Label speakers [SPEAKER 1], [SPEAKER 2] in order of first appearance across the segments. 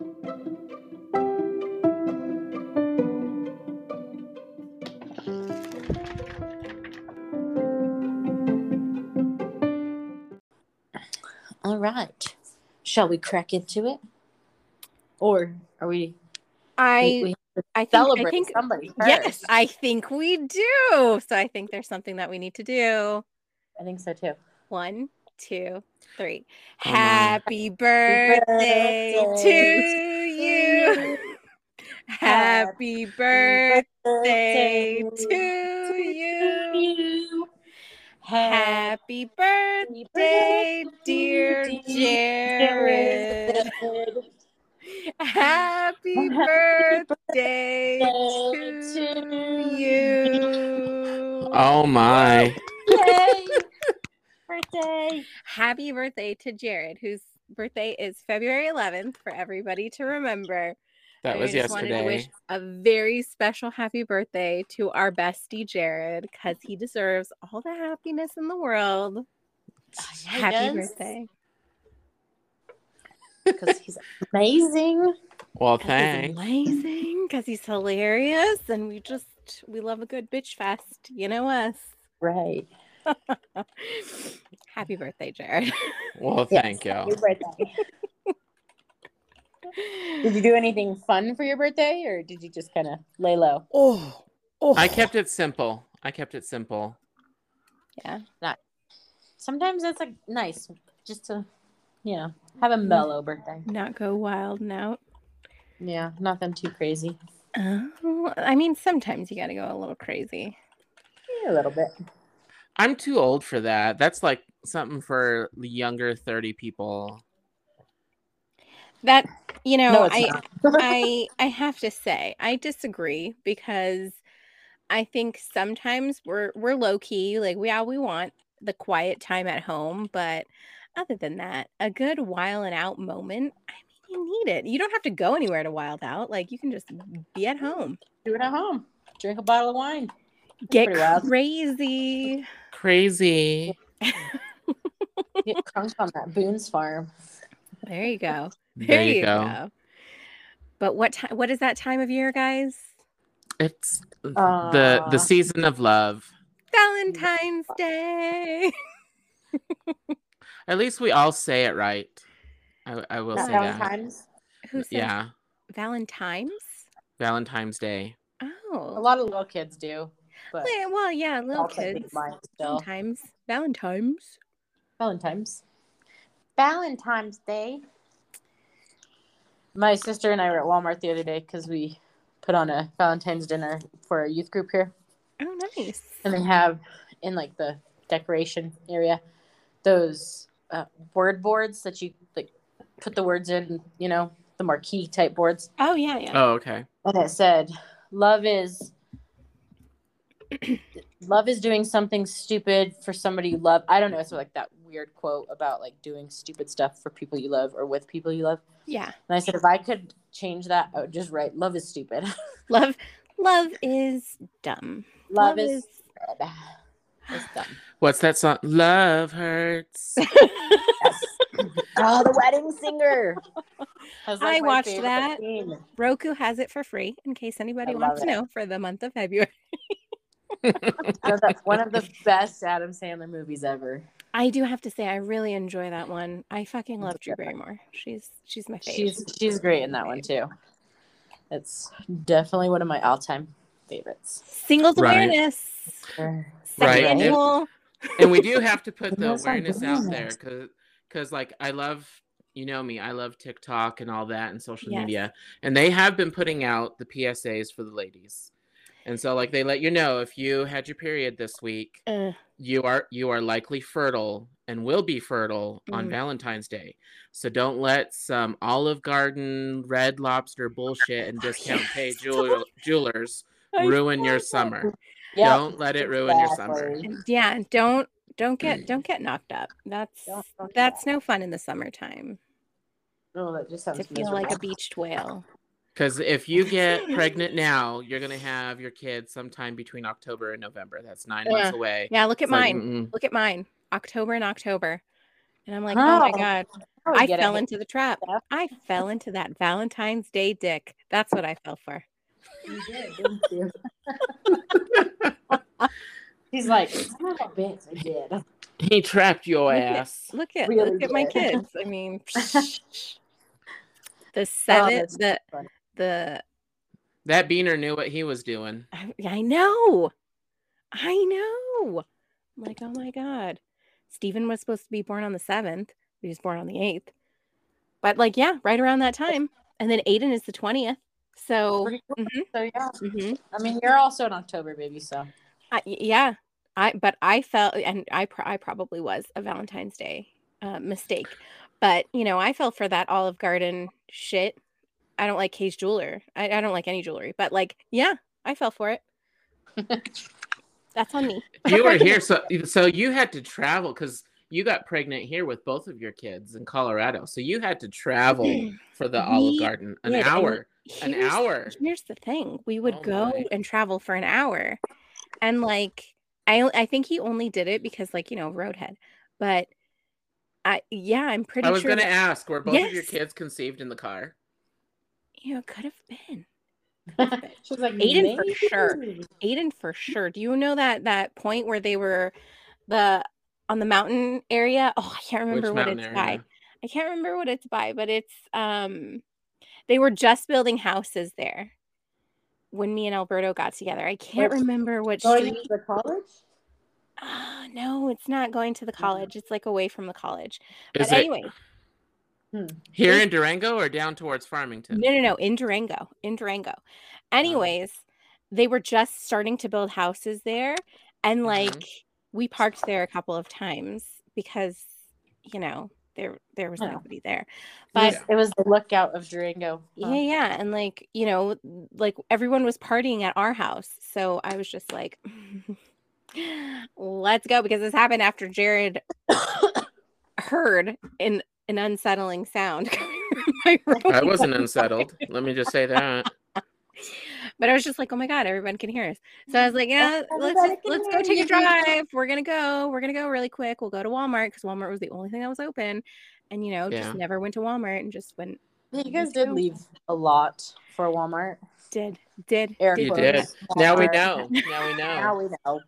[SPEAKER 1] All right. Shall we crack into it? Or are we?
[SPEAKER 2] I
[SPEAKER 1] we, we
[SPEAKER 2] I think,
[SPEAKER 1] celebrate
[SPEAKER 2] I think
[SPEAKER 1] somebody
[SPEAKER 2] yes. I think we do. So I think there's something that we need to do.
[SPEAKER 1] I think so too.
[SPEAKER 2] One, two, three.
[SPEAKER 3] Oh.
[SPEAKER 2] Happy birthday to you. Happy birthday to you.
[SPEAKER 1] you.
[SPEAKER 2] Happy birthday, dear Jared. Happy birthday to you.
[SPEAKER 3] Oh my.
[SPEAKER 1] Yay! Birthday.
[SPEAKER 2] Happy birthday to Jared, whose birthday is February 11th for everybody to remember.
[SPEAKER 3] That
[SPEAKER 2] And
[SPEAKER 3] was
[SPEAKER 2] I just wanted to wish a very special happy birthday to our bestie Jared because he deserves all the happiness in the world. Uh, happy birthday.
[SPEAKER 1] Because he's amazing.
[SPEAKER 3] Well, thanks.
[SPEAKER 2] He's amazing because he's hilarious and we just we love a good bitch fest. You know us.
[SPEAKER 1] Right.
[SPEAKER 2] happy birthday, Jared.
[SPEAKER 3] Well,
[SPEAKER 1] Yes,
[SPEAKER 3] thank you.
[SPEAKER 1] happy birthday. Did you do anything fun for your birthday or did you just kind of lay low?
[SPEAKER 2] Oh, oh.
[SPEAKER 3] I kept it simple. I kept it simple.
[SPEAKER 2] yeah.
[SPEAKER 1] Not Sometimes that's like nice just to, you know, have a mm. mellow birthday.
[SPEAKER 2] Not go wild and out.
[SPEAKER 1] Yeah, nothing too crazy.
[SPEAKER 2] Oh, I mean, sometimes you got to go a little crazy.
[SPEAKER 1] Yeah, a little bit.
[SPEAKER 3] I'm too old for that. That's like something for the younger 30 people.
[SPEAKER 2] That you know,
[SPEAKER 1] no,
[SPEAKER 2] I. I I have to say I disagree because I think sometimes we're we're low key, like we all we want the quiet time at home, but other than that, a good while and out moment, I mean, you need it. You don't have to go anywhere to wild out. Like you can just be at home,
[SPEAKER 1] do it at home. Drink a bottle of wine.
[SPEAKER 2] Get crazy.
[SPEAKER 3] Crazy.
[SPEAKER 1] Get crunk on that Boone's farm.
[SPEAKER 2] There you go.
[SPEAKER 3] There, you go.
[SPEAKER 2] But what time? What is that time of year, guys?
[SPEAKER 3] It's the the uh, season of love.
[SPEAKER 2] Valentine's Day.
[SPEAKER 3] At least we all say it right. I, I will
[SPEAKER 1] Not
[SPEAKER 3] say that.
[SPEAKER 2] Who says
[SPEAKER 3] Yeah,
[SPEAKER 2] Valentine's?
[SPEAKER 3] Valentine's Day.
[SPEAKER 2] Oh.
[SPEAKER 1] A lot of little kids do, but
[SPEAKER 2] Yeah, well, yeah, little kids.
[SPEAKER 1] mine still.
[SPEAKER 2] Valentine's. Valentine's.
[SPEAKER 1] Valentine's. Valentine's Day. My sister and I were at Walmart the other day because we put on a Valentine's dinner for a youth group here,
[SPEAKER 2] Oh, nice.
[SPEAKER 1] and they have in like the decoration area those uh, word boards that you like put the words in. You know, the marquee type boards,
[SPEAKER 2] Oh, yeah, yeah.
[SPEAKER 3] Oh, okay.
[SPEAKER 1] and it said, "Love is." Love is doing something stupid for somebody you love. I don't know. It's like that weird quote about like doing stupid stuff for people you love or with people you love.
[SPEAKER 2] Yeah.
[SPEAKER 1] And I said, if I could change that, I would just write, love is stupid.
[SPEAKER 2] Love love is dumb.
[SPEAKER 1] love, is, stupid. It's dumb.
[SPEAKER 3] What's that song? Love hurts.
[SPEAKER 1] Oh, the wedding singer. That's,
[SPEAKER 2] I watched that.
[SPEAKER 1] scene.
[SPEAKER 2] Roku has it for free in case anybody
[SPEAKER 1] I
[SPEAKER 2] wants
[SPEAKER 1] love
[SPEAKER 2] to know for the month of February.
[SPEAKER 1] You know, that's one of the best Adam Sandler movies ever.
[SPEAKER 2] I do have to say I really enjoy that one. I fucking love Drew Barrymore. She's she's my favorite.
[SPEAKER 1] She's she's great in that one too. It's definitely one of my all-time favorites.
[SPEAKER 2] Singles
[SPEAKER 3] Right.
[SPEAKER 2] awareness. Second
[SPEAKER 3] Right, and-
[SPEAKER 2] annual.
[SPEAKER 3] and we do have to put the awareness out there because because like i love you know me i love tiktok and all that and social
[SPEAKER 2] Yes.
[SPEAKER 3] media and they have been putting out the psas for the ladies and so like they let you know if you had your period this week
[SPEAKER 2] Uh,
[SPEAKER 3] you are you are likely fertile and will be fertile on
[SPEAKER 2] Mm.
[SPEAKER 3] valentine's day so don't let some olive garden red lobster bullshit and discount Kay
[SPEAKER 2] Yes.
[SPEAKER 3] jeweler, jewelers ruin your summer
[SPEAKER 1] Yep.
[SPEAKER 3] don't let it ruin your summer
[SPEAKER 1] Exactly.
[SPEAKER 2] yeah, don't don't get don't get knocked up. That's
[SPEAKER 1] Don't- don't do
[SPEAKER 2] that's
[SPEAKER 1] that.
[SPEAKER 2] no fun in the summertime
[SPEAKER 1] Oh, that just sounds
[SPEAKER 2] to feel like a beached whale.
[SPEAKER 3] Because if you get pregnant now, you're gonna have your kid sometime between October and November. That's nine months away.
[SPEAKER 2] Yeah, look at
[SPEAKER 3] It's like,
[SPEAKER 2] mine.
[SPEAKER 3] mm-mm.
[SPEAKER 2] Look at mine. October and October. And I'm like, oh my god.
[SPEAKER 1] probably
[SPEAKER 2] I fell
[SPEAKER 1] hit
[SPEAKER 2] into the trap.
[SPEAKER 1] stuff.
[SPEAKER 2] I fell into that Valentine's Day dick. That's what I fell for.
[SPEAKER 1] You did, didn't you? He's like, son of a bitch, I did.
[SPEAKER 3] He trapped your
[SPEAKER 2] Look at-
[SPEAKER 3] ass.
[SPEAKER 2] Look at
[SPEAKER 1] Really
[SPEAKER 2] look at my kids. I mean, the
[SPEAKER 1] Oh,
[SPEAKER 2] seven,
[SPEAKER 1] that's
[SPEAKER 2] the
[SPEAKER 1] funny.
[SPEAKER 2] The
[SPEAKER 3] That beaner knew what he was doing.
[SPEAKER 2] I, I know, I know. I'm like, oh my god, Stephen was supposed to be born on the seventh. He was born on the eighth, but like, yeah, right around that time. And then Aiden is the twentieth. So,
[SPEAKER 1] Pretty cool.
[SPEAKER 2] mhm,
[SPEAKER 1] So yeah,
[SPEAKER 2] mhm.
[SPEAKER 1] I mean, you're also an October baby, so
[SPEAKER 2] I, y- yeah, I but I felt, and I pr- I probably was a Valentine's Day uh, mistake, but you know, I fell for that Olive Garden shit. I don't like Kay's jeweler. I, I don't like any jewelry, but like, yeah, I fell for it. That's on me.
[SPEAKER 3] You were here, so so you had to travel because you got pregnant here with both of your kids in Colorado. So you had to travel for the Olive Garden an
[SPEAKER 2] did,
[SPEAKER 3] hour. An hour.
[SPEAKER 2] Here's the thing: we would
[SPEAKER 3] Oh
[SPEAKER 2] go
[SPEAKER 3] my.
[SPEAKER 2] and travel for an hour, and like, I I think he only did it because like you know roadhead, but I yeah, I'm pretty sure.
[SPEAKER 3] I was
[SPEAKER 2] sure
[SPEAKER 3] gonna
[SPEAKER 2] that,
[SPEAKER 3] ask, were both of your kids conceived in the car?
[SPEAKER 2] You know could have been.
[SPEAKER 1] she's like
[SPEAKER 2] Aiden for sure. Aiden for sure. Do you know that that point where they were the on the mountain area? Oh, I can't remember
[SPEAKER 3] Which
[SPEAKER 2] what it's
[SPEAKER 3] area?
[SPEAKER 2] by. I can't remember what it's by, but it's um they were just building houses there when me and Alberto got together. I can't
[SPEAKER 1] Which-
[SPEAKER 2] remember which
[SPEAKER 1] Going
[SPEAKER 2] street.
[SPEAKER 1] to the college?
[SPEAKER 2] Ah, no, it's not going to the college. It's like away from the college.
[SPEAKER 3] Is
[SPEAKER 2] but
[SPEAKER 3] it
[SPEAKER 2] anyway,
[SPEAKER 3] here
[SPEAKER 2] is-
[SPEAKER 3] in Durango or down towards Farmington?
[SPEAKER 2] no, no, no, in Durango, in Durango. Anyways, they were just starting to build houses there, and
[SPEAKER 3] Mhm.
[SPEAKER 2] like we parked there a couple of times because you know there there was
[SPEAKER 1] Yeah.
[SPEAKER 2] nobody there. But
[SPEAKER 1] was, it was the lookout of Durango. huh?
[SPEAKER 2] yeah, yeah, and like you know, like everyone was partying at our house, so I was just like. Let's go because this happened after Jared heard an an unsettling sound coming from my room.
[SPEAKER 3] I wasn't unsettled. Let me just say that.
[SPEAKER 2] But I was just like, oh my god, everyone can hear us. So I was like, yeah, let's just, let's go take a drive. We're gonna go. We're gonna go really quick. We'll go to Walmart because Walmart was the only thing that was open, and you know,
[SPEAKER 3] Yeah.
[SPEAKER 2] just never went to Walmart and just went.
[SPEAKER 1] Yeah, you guys did leave a lot for Walmart.
[SPEAKER 2] Did did
[SPEAKER 1] Air
[SPEAKER 2] did
[SPEAKER 3] You
[SPEAKER 1] quotes,
[SPEAKER 3] did. Now we know. Now we know.
[SPEAKER 1] Now we know.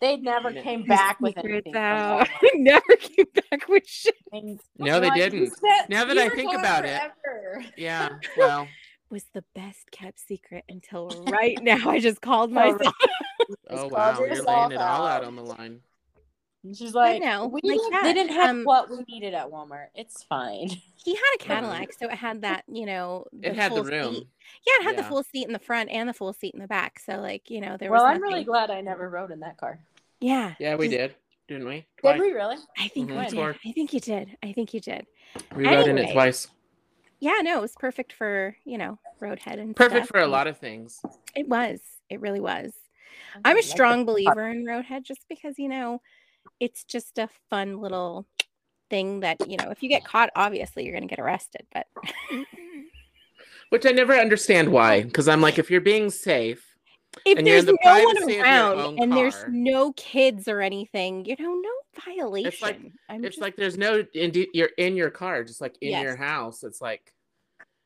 [SPEAKER 1] They never
[SPEAKER 3] Yeah.
[SPEAKER 1] came back with anything.
[SPEAKER 2] out. Never came back with shit.
[SPEAKER 1] I mean,
[SPEAKER 3] No, they
[SPEAKER 1] like,
[SPEAKER 3] didn't.
[SPEAKER 1] said
[SPEAKER 3] Now that I think
[SPEAKER 1] gone
[SPEAKER 3] about it. Yeah. Well.
[SPEAKER 2] Was the best kept secret until right now. I just called
[SPEAKER 1] Oh,
[SPEAKER 2] myself.
[SPEAKER 3] Oh wow, you're laying it all
[SPEAKER 1] out.
[SPEAKER 3] out on the line.
[SPEAKER 1] And she's like,
[SPEAKER 2] no,
[SPEAKER 1] we
[SPEAKER 2] like,
[SPEAKER 1] didn't- they didn't have
[SPEAKER 2] um,
[SPEAKER 1] what we needed at Walmart. It's fine.
[SPEAKER 2] He had a Cadillac, so it had that, you know,
[SPEAKER 3] It had the room.
[SPEAKER 2] seat. Yeah, it had the full seat in the front and the full seat in the back. So like, you know, there
[SPEAKER 1] well,
[SPEAKER 2] was
[SPEAKER 1] I'm really glad I never rode in that car.
[SPEAKER 2] Yeah.
[SPEAKER 3] Yeah, we did, didn't we?
[SPEAKER 1] Did we really?
[SPEAKER 2] I think
[SPEAKER 3] Mhm.
[SPEAKER 2] we did.
[SPEAKER 3] Toward-
[SPEAKER 2] I think you did. I think you did.
[SPEAKER 3] We rode in it twice.
[SPEAKER 2] Yeah, no, it was perfect for, you know, roadhead and
[SPEAKER 3] Perfect
[SPEAKER 2] stuff,
[SPEAKER 3] for a lot of things.
[SPEAKER 2] It was. It really was.
[SPEAKER 1] I
[SPEAKER 2] I'm a strong believer in roadhead just because, you know, it's just a fun little thing that, you know, if you get caught, obviously you're going to get arrested, but
[SPEAKER 3] Which I never understand why. Because I'm like, if you're being safe,
[SPEAKER 2] if
[SPEAKER 3] And
[SPEAKER 2] there's
[SPEAKER 3] the
[SPEAKER 2] no one
[SPEAKER 3] privacy of your
[SPEAKER 2] around and there's no kids or anything, you know, no violation. I'm
[SPEAKER 3] it's
[SPEAKER 2] just-
[SPEAKER 3] like there's no inde- you're in your car, just like in your house. It's like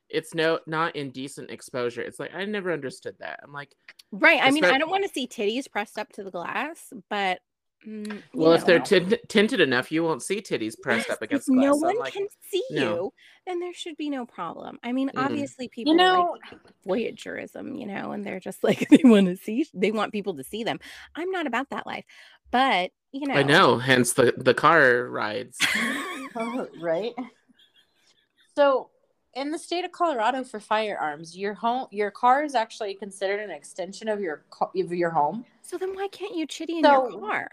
[SPEAKER 3] it's no not indecent exposure. It's like I never understood that. I'm like,
[SPEAKER 2] right. I mean, I don't want to see titties pressed up to the glass, but mm, you
[SPEAKER 3] well, if they're tint- tinted enough, you won't see titties pressed up against glass.
[SPEAKER 2] no
[SPEAKER 3] So
[SPEAKER 2] one
[SPEAKER 3] like,
[SPEAKER 2] can see
[SPEAKER 3] no.
[SPEAKER 2] you, then there should be no problem. I mean,
[SPEAKER 3] Mm.
[SPEAKER 2] obviously, people
[SPEAKER 1] You know,
[SPEAKER 2] like voyeurism, you know, and they're just like they want to see, they want people to see them. I'm not about that life, but you know,
[SPEAKER 3] I know. Hence the the car rides.
[SPEAKER 1] right? So, in the state of Colorado, for firearms, your home, your car is actually considered an extension of your of your home.
[SPEAKER 2] so then why can't you chitty in
[SPEAKER 1] So-
[SPEAKER 2] your car?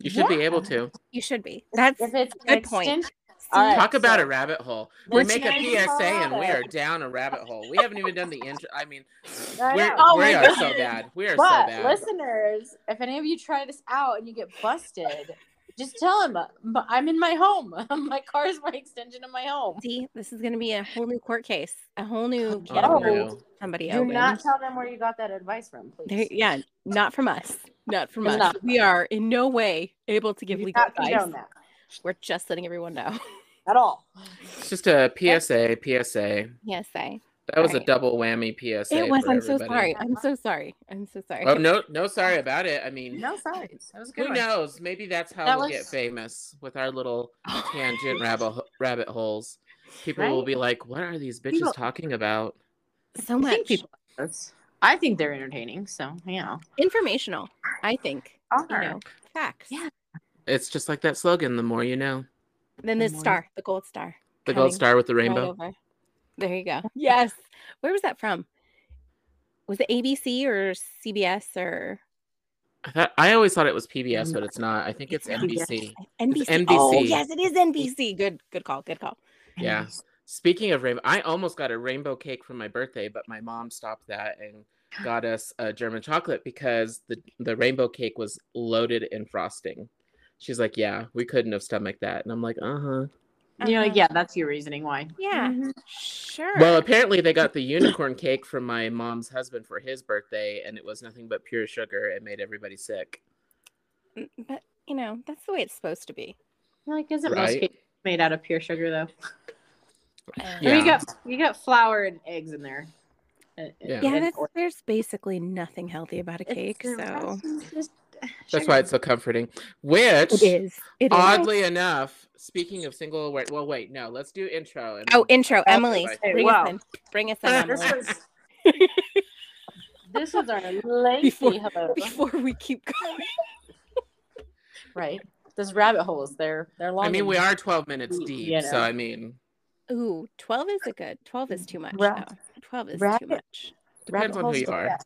[SPEAKER 3] You should be able to
[SPEAKER 2] You should be. That's
[SPEAKER 1] if it's
[SPEAKER 2] good point.
[SPEAKER 1] extension-
[SPEAKER 2] see,
[SPEAKER 1] All right,
[SPEAKER 3] talk about
[SPEAKER 1] so-
[SPEAKER 3] a rabbit hole. We make a PSA and we are down a rabbit hole. We haven't even done the intro. I mean,
[SPEAKER 1] I
[SPEAKER 3] we're,
[SPEAKER 1] know. Oh
[SPEAKER 3] we
[SPEAKER 1] my
[SPEAKER 3] are so bad. We are so
[SPEAKER 1] But
[SPEAKER 3] bad.
[SPEAKER 1] listeners, if any of you try this out and you get busted, just tell them I'm in my home. my car is my extension of my home.
[SPEAKER 2] See, this is going to be a whole new court case, a whole new can
[SPEAKER 1] Oh,
[SPEAKER 2] of
[SPEAKER 3] no.
[SPEAKER 2] worms somebody
[SPEAKER 1] Do
[SPEAKER 2] opened.
[SPEAKER 1] not tell them where you got that advice from, please.
[SPEAKER 2] There- yeah, not from us. Not from us.
[SPEAKER 1] not.
[SPEAKER 2] We are in no way able to give
[SPEAKER 1] Do
[SPEAKER 2] legal advice.
[SPEAKER 1] that.
[SPEAKER 2] We're just letting everyone know.
[SPEAKER 1] at all.
[SPEAKER 3] It's just a PSA, PSA.
[SPEAKER 2] Yes, I.
[SPEAKER 3] That was a double whammy PSA.
[SPEAKER 2] It was. I'm so sorry. I'm so sorry. I'm so sorry.
[SPEAKER 3] Oh no, no, sorry about it. I mean,
[SPEAKER 1] No, sorry. That was a good.
[SPEAKER 3] who
[SPEAKER 1] one.
[SPEAKER 3] knows? Maybe that's how
[SPEAKER 1] That
[SPEAKER 3] we'll
[SPEAKER 1] was-
[SPEAKER 3] get famous with our little oh, tangent rabbit rabbit holes. People will be like, "What are these bitches
[SPEAKER 1] People-
[SPEAKER 3] talking about?"
[SPEAKER 2] so
[SPEAKER 1] I think people. I think they're entertaining. So you know.
[SPEAKER 2] informational. I think you know facts.
[SPEAKER 1] Yeah.
[SPEAKER 3] It's just like that slogan: "The more you know."
[SPEAKER 2] Then
[SPEAKER 1] The
[SPEAKER 2] the
[SPEAKER 1] more-
[SPEAKER 2] star, the gold star.
[SPEAKER 3] The gold star with the
[SPEAKER 2] right
[SPEAKER 3] rainbow.
[SPEAKER 2] over. There you go. Yes. Where was that from? Was it ABC or CBS or
[SPEAKER 3] I thought I always thought it was PBS, but it's not. I think it's
[SPEAKER 1] It's
[SPEAKER 3] NBC.
[SPEAKER 2] NBC? Oh,
[SPEAKER 3] NBC.
[SPEAKER 2] yes, it is NBC. Good, good call. Good call.
[SPEAKER 3] Yeah. Speaking of rainbow, I almost got a rainbow cake for my birthday, but my mom stopped that and got us a German chocolate because the the rainbow cake was loaded in frosting. She's like, "Yeah, we couldn't have stomached that," and I'm like, "Uh huh."
[SPEAKER 1] You know,
[SPEAKER 2] Uh-huh.
[SPEAKER 1] yeah, that's your reasoning why.
[SPEAKER 2] Yeah.
[SPEAKER 1] Mhm.
[SPEAKER 2] Sure.
[SPEAKER 3] Well, apparently they got the unicorn cake from my mom's husband for his birthday, and it was nothing but pure sugar. It made everybody sick.
[SPEAKER 2] Mm, but you know that's the way it's supposed to be.
[SPEAKER 1] Like, isn't most cake made out of pure sugar though?
[SPEAKER 2] Uh,
[SPEAKER 1] I mean,
[SPEAKER 3] Yeah.
[SPEAKER 1] you got you got flour and eggs in there. Uh,
[SPEAKER 3] Yeah.
[SPEAKER 2] Yeah, that's, there's basically nothing healthy about a
[SPEAKER 1] it's-
[SPEAKER 2] cake. So
[SPEAKER 1] it's just
[SPEAKER 3] That's
[SPEAKER 1] sugar.
[SPEAKER 3] why it's so comforting. Which,
[SPEAKER 2] it is. It is.
[SPEAKER 3] oddly enough, speaking of single aware, well, wait, no, let's do intro. And
[SPEAKER 2] Oh, intro, Emily.
[SPEAKER 3] Okay,
[SPEAKER 2] Bring
[SPEAKER 1] wow.
[SPEAKER 2] us in. Bring us in,
[SPEAKER 1] This
[SPEAKER 2] Emily.
[SPEAKER 1] was this was our lengthy
[SPEAKER 2] Before-
[SPEAKER 1] hello.
[SPEAKER 2] Before we keep going.
[SPEAKER 1] right. Those rabbit holes, they're they're long.
[SPEAKER 3] I mean,
[SPEAKER 1] and-
[SPEAKER 3] we are 12 minutes
[SPEAKER 1] You
[SPEAKER 3] deep, so. I mean,
[SPEAKER 2] Ooh, 12 is a good. 12 is too much.
[SPEAKER 1] Ra-
[SPEAKER 2] though. 12 is too much.
[SPEAKER 3] depends on who you are.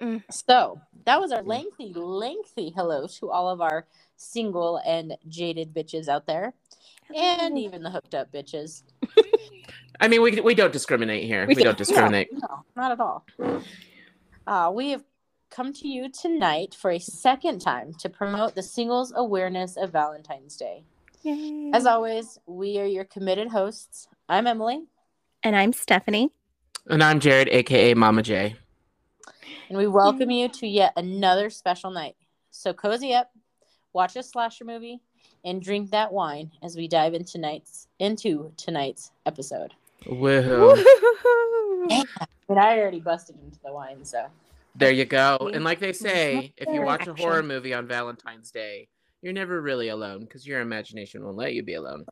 [SPEAKER 2] Mm.
[SPEAKER 1] So that was our
[SPEAKER 3] Mm.
[SPEAKER 1] lengthy, lengthy hello to all of our single and jaded bitches out there, and even the hooked up bitches.
[SPEAKER 3] I mean, we we don't discriminate here.
[SPEAKER 2] We
[SPEAKER 3] We, don't
[SPEAKER 2] don't.
[SPEAKER 3] discriminate.
[SPEAKER 1] No, not at all. Uh, we have come to you tonight for a second time to promote the singles awareness of Valentine's Day.
[SPEAKER 2] Yay.
[SPEAKER 1] As always, we are your committed hosts. I'm Emily,
[SPEAKER 2] and I'm Stephanie.
[SPEAKER 3] And I'm Jared, aka Mama J.
[SPEAKER 1] and we welcome you to yet another special night. So cozy up, watch a slasher movie, and drink that wine as we dive into tonight's into tonight's episode.
[SPEAKER 3] Woohoo!
[SPEAKER 2] Woo-hoo-hoo.
[SPEAKER 1] But I already busted into the wine, so
[SPEAKER 3] There you go. And like they say, if you watch a horror movie on Valentine's Day, you're never really alone because your imagination won't let you be alone.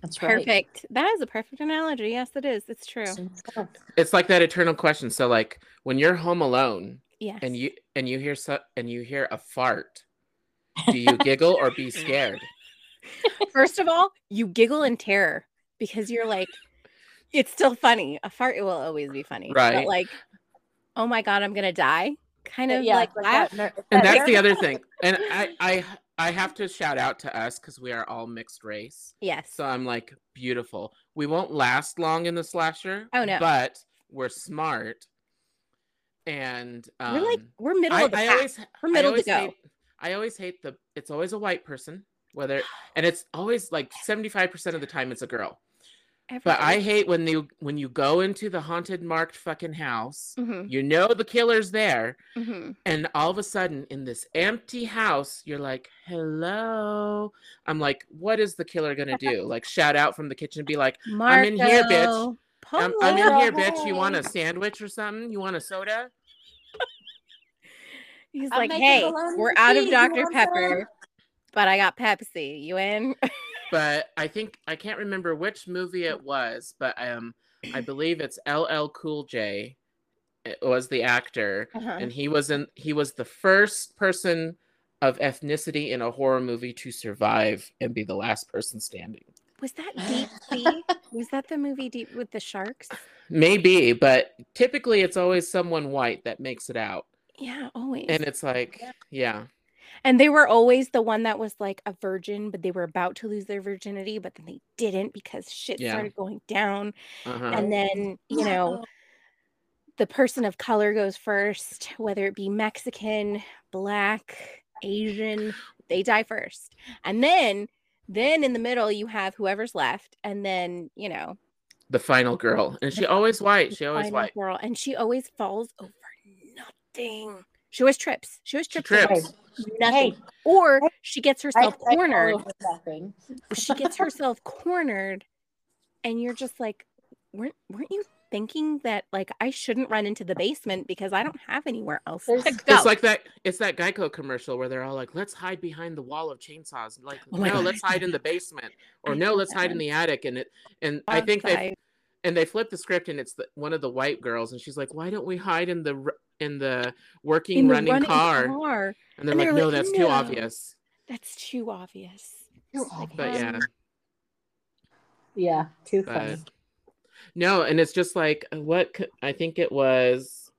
[SPEAKER 1] that's right.
[SPEAKER 2] Perfect. That is a perfect analogy. Yes, it is. It's true.
[SPEAKER 3] It's like that eternal question. So, like when you're home alone
[SPEAKER 2] Yes.
[SPEAKER 3] and you and you hear so, and you hear a fart, do you giggle or be scared?
[SPEAKER 2] First of all, you giggle in terror because you're like, it's still funny. A fart will always be funny. But
[SPEAKER 3] Right.
[SPEAKER 2] like, oh my God, I'm going to die. Kind of
[SPEAKER 1] yeah,
[SPEAKER 2] like
[SPEAKER 1] it's
[SPEAKER 2] laugh.
[SPEAKER 1] that ner-
[SPEAKER 3] And that's the other thing. And I I I have to shout out to us because we are all mixed race.
[SPEAKER 2] Yes.
[SPEAKER 3] So I'm like, beautiful. We won't last long in the slasher.
[SPEAKER 2] Oh, no.
[SPEAKER 3] But we're smart. And um,
[SPEAKER 2] we're like, we're middle
[SPEAKER 3] I,
[SPEAKER 2] of the
[SPEAKER 3] I
[SPEAKER 2] pack.
[SPEAKER 3] always
[SPEAKER 2] We're
[SPEAKER 3] I
[SPEAKER 2] middle to go.
[SPEAKER 3] Hate, I always hate the. It's always a white person, whether and it's always like seventy five percent of the time it's a girl. But I hate when you when you go into the haunted marked fucking house.
[SPEAKER 2] Mhm,
[SPEAKER 3] You know the killer's there,
[SPEAKER 2] mhm.
[SPEAKER 3] and all of a sudden in this empty house, you're like, "Hello." I'm like, "What is the killer gonna do? Like shout out from the kitchen and be like, I'm in here, bitch. I'm, I'm in here, bitch. You want a sandwich or something? You want a soda?"
[SPEAKER 2] He's
[SPEAKER 1] I'm
[SPEAKER 2] like, hey, we're out of Dr. Pepper, but I got Pepsi. You in?
[SPEAKER 3] but I think I can't remember which movie it was, but um, I believe it's LL Cool J it was the actor,
[SPEAKER 2] Uh-huh.
[SPEAKER 3] and he was in he was the first person of ethnicity in a horror movie to survive and be the last person standing.
[SPEAKER 2] Was that Deep Sea? Was that the movie Deep with the sharks?
[SPEAKER 3] Maybe, but typically it's always someone white that makes it out,
[SPEAKER 2] Yeah, always.
[SPEAKER 3] and it's like, yeah,
[SPEAKER 2] And they were always the one that was like a virgin, but they were about to lose their virginity, but then they didn't because shit
[SPEAKER 3] Yeah.
[SPEAKER 2] started going down.
[SPEAKER 3] uh-huh.
[SPEAKER 2] And then, you know, the person of color goes first, whether it be Mexican, black, Asian, they die first. And then then in the middle you have whoever's left and then, you know,
[SPEAKER 3] the final girl, and she always white. She always
[SPEAKER 2] final
[SPEAKER 3] white.
[SPEAKER 2] girl and she always falls over nothing. She always trips. She always trips. over
[SPEAKER 3] trips.
[SPEAKER 2] Nothing.
[SPEAKER 1] Hey,
[SPEAKER 2] or she gets herself
[SPEAKER 1] I
[SPEAKER 2] cornered
[SPEAKER 1] follow with that thing.
[SPEAKER 2] she gets herself cornered and you're just like, weren't weren't you thinking that like I shouldn't run into the basement because I don't have anywhere else
[SPEAKER 1] There's-
[SPEAKER 2] to go?
[SPEAKER 3] It's like that. It's that Geico commercial where they're all like, "Let's hide behind the wall of chainsaws." Like,
[SPEAKER 2] Oh
[SPEAKER 3] no,
[SPEAKER 2] God.
[SPEAKER 3] let's hide in the basement, or no, let's hide in the attic. And it, and I think they and they flip the script, and it's the, one of the white girls, and she's like, "Why don't we hide in the r- in the working
[SPEAKER 2] in the
[SPEAKER 3] running, car?"
[SPEAKER 2] car.
[SPEAKER 3] And they're
[SPEAKER 2] And
[SPEAKER 3] like,
[SPEAKER 2] they're
[SPEAKER 3] "No,
[SPEAKER 2] like,
[SPEAKER 3] that's
[SPEAKER 2] "No."
[SPEAKER 3] too obvious."
[SPEAKER 2] That's too obvious.
[SPEAKER 1] Too
[SPEAKER 2] like,
[SPEAKER 3] But yeah.
[SPEAKER 2] um,
[SPEAKER 1] Yeah, too funny.
[SPEAKER 3] But no, and it's just like what co- I think it was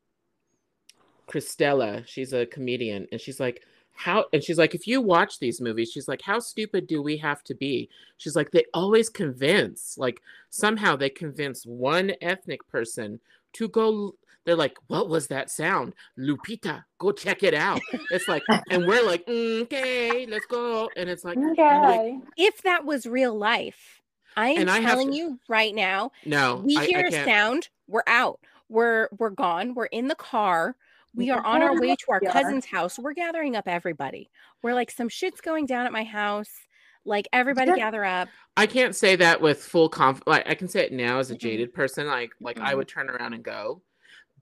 [SPEAKER 3] Cristela. She's a comedian, and she's like, how? And she's like, if you watch these movies, she's like, how stupid do we have to be? She's like, they always convince, like somehow they convince one ethnic person to go. They're like, what was that sound? Lupita, go check it out. It's like, and we're like, "Mm, okay, let's go. And it's like,
[SPEAKER 1] Okay.
[SPEAKER 2] if that was real life, I am
[SPEAKER 3] And I
[SPEAKER 2] telling
[SPEAKER 3] to-
[SPEAKER 2] you right now,
[SPEAKER 3] no,
[SPEAKER 2] we
[SPEAKER 3] I, I
[SPEAKER 2] hear a sound, we're out. We're we're gone. We're in the car. We are on our way to our cousin's house. We're gathering up everybody. We're like some shit's going down at my house. Like everybody
[SPEAKER 1] Yeah.
[SPEAKER 2] gather up.
[SPEAKER 3] I can't say that with full conf. Like I can say it now as a jaded person. Like like I
[SPEAKER 2] Mhm.
[SPEAKER 3] would turn around and go.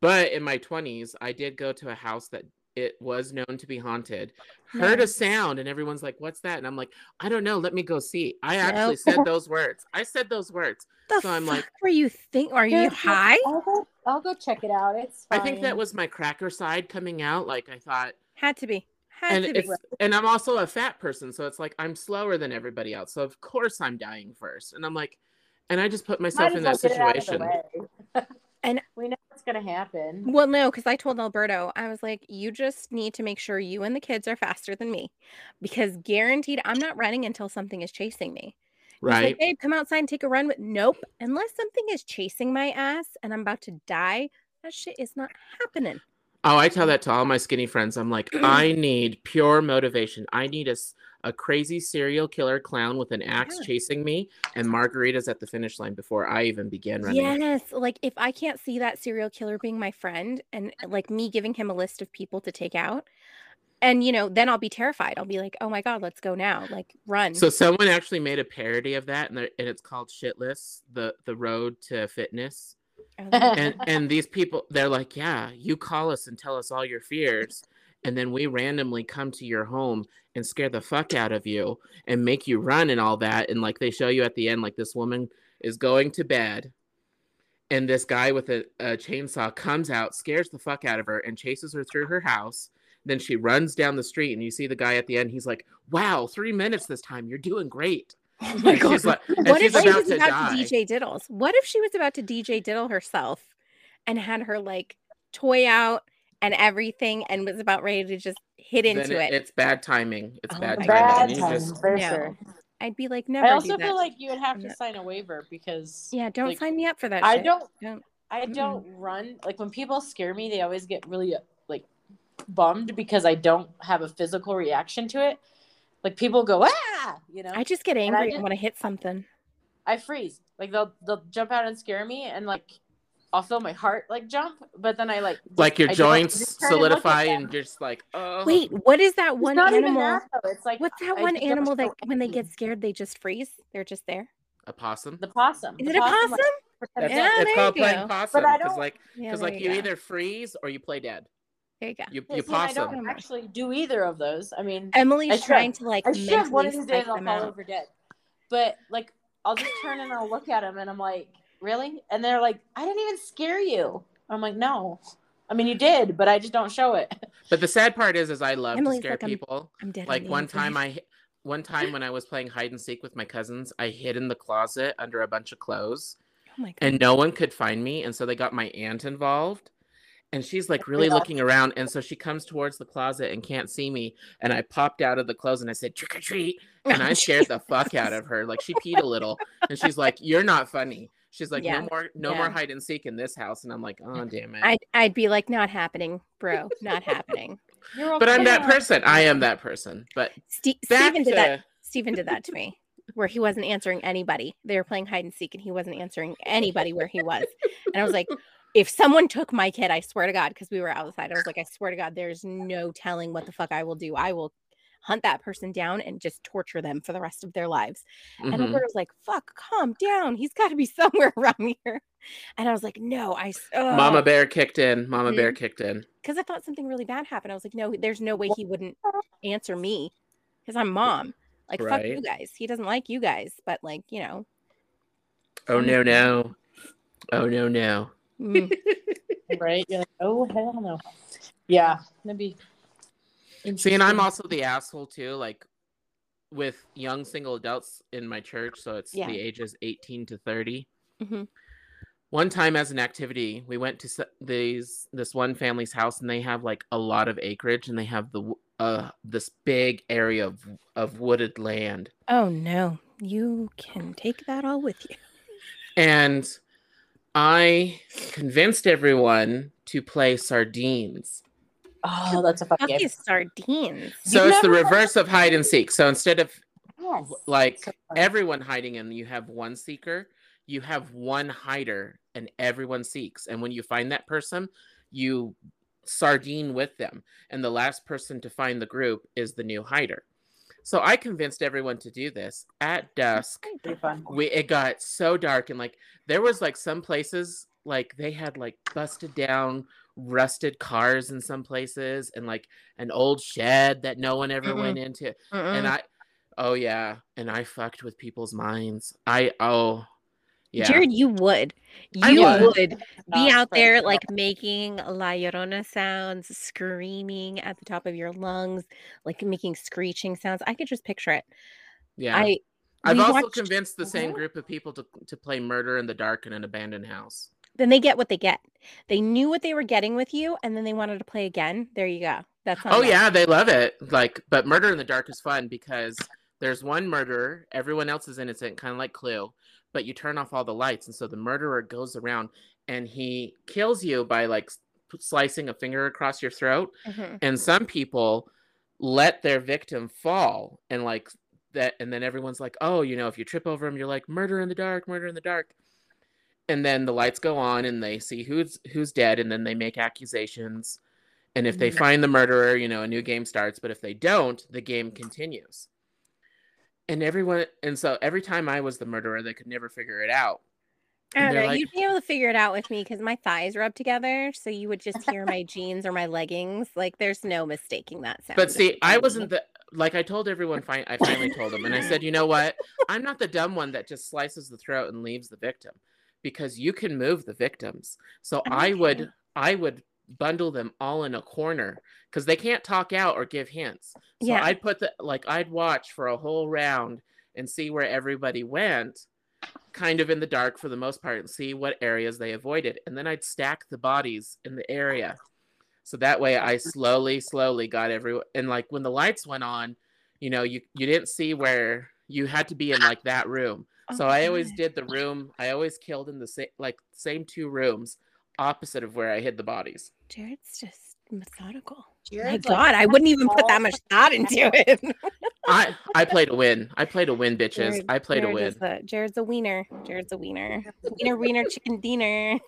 [SPEAKER 3] But in my twenties, I did go to a house that it was known to be haunted. Heard a sound, and everyone's like, "What's that?" And I'm like, "I don't know. Let me go see." I
[SPEAKER 2] Nope.
[SPEAKER 3] actually said those words. I said those words.
[SPEAKER 2] The
[SPEAKER 3] So I'm like-
[SPEAKER 2] were you think? Are you high?
[SPEAKER 1] I'll go, I'll go check it out. It's
[SPEAKER 3] I think that was my cracker side coming out. Like I thought,
[SPEAKER 2] Had to be. Had
[SPEAKER 3] and
[SPEAKER 2] to be.
[SPEAKER 3] it's and I'm also a fat person, so it's like I'm slower than everybody else. So of course I'm dying first. And I'm like, and I just put myself
[SPEAKER 1] Might
[SPEAKER 3] in that
[SPEAKER 1] well get it out of the
[SPEAKER 3] situation.
[SPEAKER 2] And-
[SPEAKER 1] we know what's gonna happen.
[SPEAKER 2] Well, no, because I told Alberto, I was like, you just need to make sure you and the kids are faster than me. Because guaranteed, I'm not running until something is chasing me.
[SPEAKER 3] Right.
[SPEAKER 2] like, babe, come outside and take a run. With nope. Unless something is chasing my ass and I'm about to die, that shit is not happening.
[SPEAKER 3] Oh, I tell that to all my skinny friends. I'm like, I need pure motivation. I need a, s- a crazy serial killer clown with an axe
[SPEAKER 2] Yeah.
[SPEAKER 3] chasing me and margaritas at the finish line before I even begin running.
[SPEAKER 2] Yes. Like if I can't see that serial killer being my friend and like me giving him a list of people to take out, and you know, then I'll be terrified. I'll be like, oh my God, let's go now. Like run.
[SPEAKER 3] So someone actually made a parody of that, and, and it's called Shitless: the the road to fitness.
[SPEAKER 2] Oh,
[SPEAKER 3] And and these people, they're like, yeah, you call us and tell us all your fears, and then we randomly come to your home and scare the fuck out of you and make you run and all that. And like they show you at the end, like this woman is going to bed, and this guy with a, a chainsaw comes out, scares the fuck out of her, and chases her through her house. Then she runs down the street, and you see the guy at the end. He's like, "Wow, three minutes this time. You're doing great."
[SPEAKER 1] oh my god.
[SPEAKER 3] like,
[SPEAKER 2] what if she was about
[SPEAKER 3] die.
[SPEAKER 2] to DJ Diddles? What if she was about to DJ Diddle herself and had her like toy out and everything and was about ready to just hit
[SPEAKER 3] Then
[SPEAKER 2] into it?
[SPEAKER 3] It's bad timing. It's
[SPEAKER 2] Oh
[SPEAKER 3] bad
[SPEAKER 2] my
[SPEAKER 3] timing.
[SPEAKER 1] Bad
[SPEAKER 3] You just-
[SPEAKER 1] for
[SPEAKER 2] No.
[SPEAKER 1] sure.
[SPEAKER 2] I'd be like, never.
[SPEAKER 1] I
[SPEAKER 2] do
[SPEAKER 1] also
[SPEAKER 2] that.
[SPEAKER 1] feel like you would have to
[SPEAKER 2] Yeah.
[SPEAKER 1] sign a waiver because
[SPEAKER 2] yeah, don't
[SPEAKER 1] like,
[SPEAKER 2] sign me up for that.
[SPEAKER 1] I
[SPEAKER 2] shit.
[SPEAKER 1] don't
[SPEAKER 2] Don't.
[SPEAKER 1] I don't run like when people scare me, they always get really like bummed because I don't have a physical reaction to it. Like people go ah, you know.
[SPEAKER 2] I just get
[SPEAKER 1] I
[SPEAKER 2] angry. I,
[SPEAKER 1] just-
[SPEAKER 2] want to hit something.
[SPEAKER 1] I freeze. Like they'll they'll jump out and scare me, and like I'll feel my heart like jump, but then I like
[SPEAKER 3] like your
[SPEAKER 1] I don't- I
[SPEAKER 3] joints
[SPEAKER 1] just and
[SPEAKER 3] solidify and you're just like, oh.
[SPEAKER 2] Wait, what is that
[SPEAKER 1] It's
[SPEAKER 2] one
[SPEAKER 1] not even
[SPEAKER 2] animal?
[SPEAKER 1] that. It's like
[SPEAKER 2] What's that
[SPEAKER 1] I
[SPEAKER 2] one animal that when they get scared they just freeze? They're just there.
[SPEAKER 3] a possum.
[SPEAKER 1] the possum.
[SPEAKER 2] Is
[SPEAKER 1] The
[SPEAKER 2] it a possum?
[SPEAKER 1] like,
[SPEAKER 3] That's
[SPEAKER 2] Yeah,
[SPEAKER 3] it's
[SPEAKER 2] there
[SPEAKER 3] called
[SPEAKER 2] you
[SPEAKER 3] playing
[SPEAKER 2] go.
[SPEAKER 3] possum
[SPEAKER 1] But I
[SPEAKER 3] because
[SPEAKER 1] don't-
[SPEAKER 3] like because
[SPEAKER 2] there
[SPEAKER 3] like you
[SPEAKER 2] go.
[SPEAKER 3] either freeze or you play dead.
[SPEAKER 2] There you go.
[SPEAKER 3] You
[SPEAKER 1] Yeah,
[SPEAKER 3] you
[SPEAKER 1] see, I don't actually do either of those. I mean,
[SPEAKER 2] Emily's
[SPEAKER 1] I should.
[SPEAKER 2] trying to like
[SPEAKER 1] I should. One of these days I'll fall over dead. But like, I'll just turn and I'll look at them, and I'm like, really? And they're like, I didn't even scare you. I'm like, no. I mean, you did, but I just don't show it.
[SPEAKER 3] But the sad part is, is I love
[SPEAKER 2] Emily's
[SPEAKER 3] to scare
[SPEAKER 2] like, I'm-
[SPEAKER 3] people.
[SPEAKER 2] I'm dead.
[SPEAKER 3] Like one time I, one time when I was playing hide and seek with my cousins, I hid in the closet under a bunch of clothes,
[SPEAKER 2] Oh my god.
[SPEAKER 3] and no one could find me, and so they got my aunt involved. And she's like really looking around, and so she comes towards the closet and can't see me. And I popped out of the clothes and I said trick or treat, and I scared the fuck out of her. Like she peed a little, and she's like, "You're not funny." She's like,
[SPEAKER 2] Yeah.
[SPEAKER 3] "No more, no
[SPEAKER 2] Yeah.
[SPEAKER 3] more hide and seek in this house." And I'm like, "Oh damn it!"
[SPEAKER 2] I'd I'd be like, not happening, bro. Not happening.
[SPEAKER 1] You're
[SPEAKER 3] but I'm that person. I am that person. But back
[SPEAKER 2] Steven
[SPEAKER 3] to
[SPEAKER 2] did that. Steven did that to me, where he wasn't answering anybody. They were playing hide and seek, and he wasn't answering anybody where he was. And I was like, if someone took my kid, I swear to God, because we were outside, I was like, I swear to God, there's no telling what the fuck I will do. I will, hunt that person down and just torture them for the rest of their lives. And
[SPEAKER 3] Mhm.
[SPEAKER 2] Alberto was like, fuck, calm down. He's got to be somewhere around here. And I was like, no, I,
[SPEAKER 3] Mama Bear kicked in. Mama Bear kicked in.
[SPEAKER 2] because I thought something really bad happened. I was like, no, there's no way he wouldn't answer me because I'm mom. Like, fuck you guys. He doesn't like you guys, but like, you know.
[SPEAKER 3] Oh no no. Oh no no.
[SPEAKER 2] mm.
[SPEAKER 1] right? You're like, oh hell no. Yeah, that'd be.
[SPEAKER 3] See, and I'm also the asshole too, like with young single adults in my church, so it's
[SPEAKER 2] Yeah.
[SPEAKER 3] the ages 18 to 30.
[SPEAKER 2] Mhm.
[SPEAKER 3] One time as an activity, we went to these this one family's house and they have like a lot of acreage and they have the uh this big area of of wooded land.
[SPEAKER 2] Oh no, you can take that all with you.
[SPEAKER 3] And I convinced everyone to play sardines.
[SPEAKER 1] Oh, that's a fun
[SPEAKER 2] Fuck
[SPEAKER 1] game.
[SPEAKER 2] sardines.
[SPEAKER 3] So
[SPEAKER 1] You've
[SPEAKER 3] it's the reverse of hide and seek. So instead of
[SPEAKER 1] Yes.
[SPEAKER 3] like
[SPEAKER 1] So
[SPEAKER 3] everyone hiding and you have one seeker, you have one hider and everyone seeks. And when you find that person, you sardine with them. And the last person to find the group is the new hider. So I convinced everyone to do this at dusk. We it got so dark and like there was like some places like they had like busted down rusted cars in some places and like an old shed that no one ever
[SPEAKER 2] Mm-mm.
[SPEAKER 3] went into
[SPEAKER 2] Mm-mm.
[SPEAKER 3] and I, oh yeah, and I fucked with people's minds. I oh, yeah.
[SPEAKER 2] Jared, you would. You
[SPEAKER 3] would.
[SPEAKER 2] would be
[SPEAKER 1] Not
[SPEAKER 2] out there
[SPEAKER 1] friends.
[SPEAKER 2] like making La Llorona sounds, screaming at the top of your lungs, like making screeching sounds. I could just picture it.
[SPEAKER 3] yeah.
[SPEAKER 2] I
[SPEAKER 3] I've also
[SPEAKER 2] watched-
[SPEAKER 3] convinced the same
[SPEAKER 1] Mhm.
[SPEAKER 3] group of people to to play Murder in the Dark in an abandoned house.
[SPEAKER 2] Then they get what they get. They knew what they were getting with you, and then they wanted to play again. There you go. That's
[SPEAKER 3] Oh
[SPEAKER 2] bad.
[SPEAKER 3] yeah, they love it. Like, but Murder in the Dark is fun because there's one murderer, everyone else is innocent, kind of like Clue, but you turn off all the lights, and so the murderer goes around and he kills you by like slicing a finger across your throat.
[SPEAKER 2] Mhm.
[SPEAKER 3] and some people let their victim fall and like that and then everyone's like oh you know if you trip over him you're like murder in the dark murder in the dark and then the lights go on and they see who's who's dead and then they make accusations and if they find the murderer you know a new game starts but if they don't the game continues and everyone and so every time i was the murderer they could never figure it out
[SPEAKER 2] I don't know.
[SPEAKER 3] like-
[SPEAKER 2] You'd be able to figure it out with me because my thighs rub together, so you would just hear my jeans or my leggings. Like, there's no mistaking that sound.
[SPEAKER 3] But see, I wasn't the like I told everyone. I finally told them, and I said, you know what? I'm not the dumb one that just slices the throat and leaves the victim, because you can move the victims. So I would, I would bundle them all in a corner because they can't talk out or give hints. So
[SPEAKER 2] Yeah.
[SPEAKER 3] I'd put the like I'd watch for a whole round and see where everybody went, kind of in the dark for the most part, and see what areas they avoided, and then I'd stack the bodies in the area. So that way I slowly, slowly got every and like when the lights went on, you know, you you didn't see where you had to be in like that room. So
[SPEAKER 2] Oh,
[SPEAKER 3] I always did the room. I always killed in the same like same two rooms, opposite of where I hid the bodies.
[SPEAKER 2] Jared's just methodical. My
[SPEAKER 1] Jared's like,
[SPEAKER 2] God, I wouldn't even put that much thought into it.
[SPEAKER 3] I I played to win. I played to win, bitches.
[SPEAKER 2] Jared-
[SPEAKER 3] I played to
[SPEAKER 2] Jared
[SPEAKER 3] win.
[SPEAKER 2] is a- Jared's a wiener. Jared's a wiener. Wiener, wiener, chicken dinner.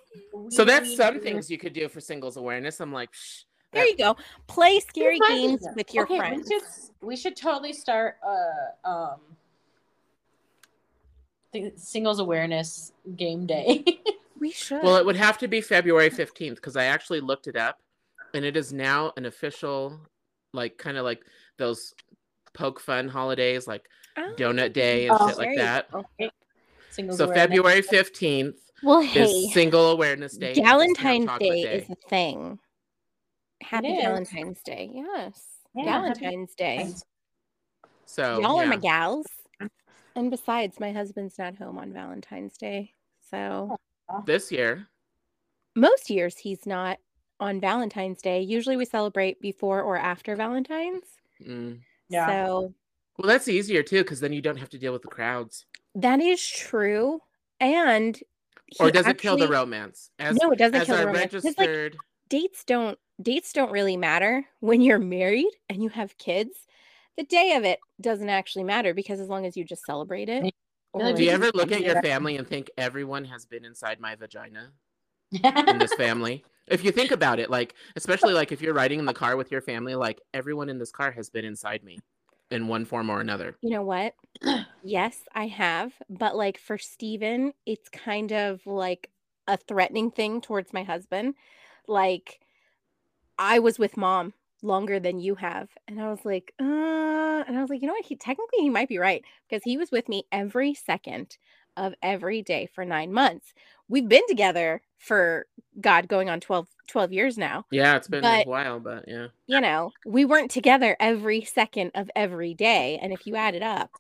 [SPEAKER 3] So that's some things you could do for singles awareness. I'm like, Psh,
[SPEAKER 2] There you go. Play scary games with your
[SPEAKER 1] okay,
[SPEAKER 2] friends.
[SPEAKER 1] We should, we should totally start uh um the singles awareness game day.
[SPEAKER 2] We should.
[SPEAKER 3] Well, it would have to be February 15th because I actually looked it up and it is now an official, like, kind of like those poke fun holidays, like
[SPEAKER 2] Oh,
[SPEAKER 3] Donut Day and
[SPEAKER 1] Oh,
[SPEAKER 3] shit
[SPEAKER 2] there
[SPEAKER 3] like that.
[SPEAKER 1] okay. Singles
[SPEAKER 3] So,
[SPEAKER 1] awareness.
[SPEAKER 3] February 15th
[SPEAKER 2] Well,
[SPEAKER 3] is
[SPEAKER 2] hey,
[SPEAKER 3] Single Awareness Day.
[SPEAKER 2] Valentine's
[SPEAKER 3] Chocolate
[SPEAKER 2] Day, is a thing. Happy. Valentine's Day. Yes.
[SPEAKER 1] Yeah,
[SPEAKER 2] Valentine's Day.
[SPEAKER 3] So,
[SPEAKER 2] Y'all are my gals. And besides, my husband's not home on Valentine's Day. So
[SPEAKER 3] this year,
[SPEAKER 2] most years he's not on Valentine's Day. Usually we celebrate before or after Valentine's.
[SPEAKER 3] mm,
[SPEAKER 1] Yeah.
[SPEAKER 2] So
[SPEAKER 3] well, that's easier too because then you don't have to deal with the crowds.
[SPEAKER 2] that is true. And
[SPEAKER 3] Or
[SPEAKER 2] he
[SPEAKER 3] does it kill the romance? As,
[SPEAKER 2] No, it doesn't
[SPEAKER 3] as
[SPEAKER 2] kill
[SPEAKER 3] I
[SPEAKER 2] the romance. 'Cause, like, dates don't dates don't really matter when you're married and you have kids. The day of it doesn't actually matter because as long as you just celebrate it.
[SPEAKER 1] feel
[SPEAKER 3] do you ever look at your family and think everyone has been inside my vagina? in this family. If you think about it, like especially like if you're riding in the car with your family, like everyone in this car has been inside me. in one form or another.
[SPEAKER 2] You know what? yes, I have. But like for Steven, it's kind of like a threatening thing towards my husband. Like I was with mom longer than you have. And I was like, uh, and I was like, you know what? He technically he might be right because he was with me every second of every day for nine months. We've been together for God going on 12, 12 years now.
[SPEAKER 3] Yeah, it's been
[SPEAKER 2] But-
[SPEAKER 3] a while, but yeah.
[SPEAKER 2] You know, we weren't together every second of every day. And if you add it up,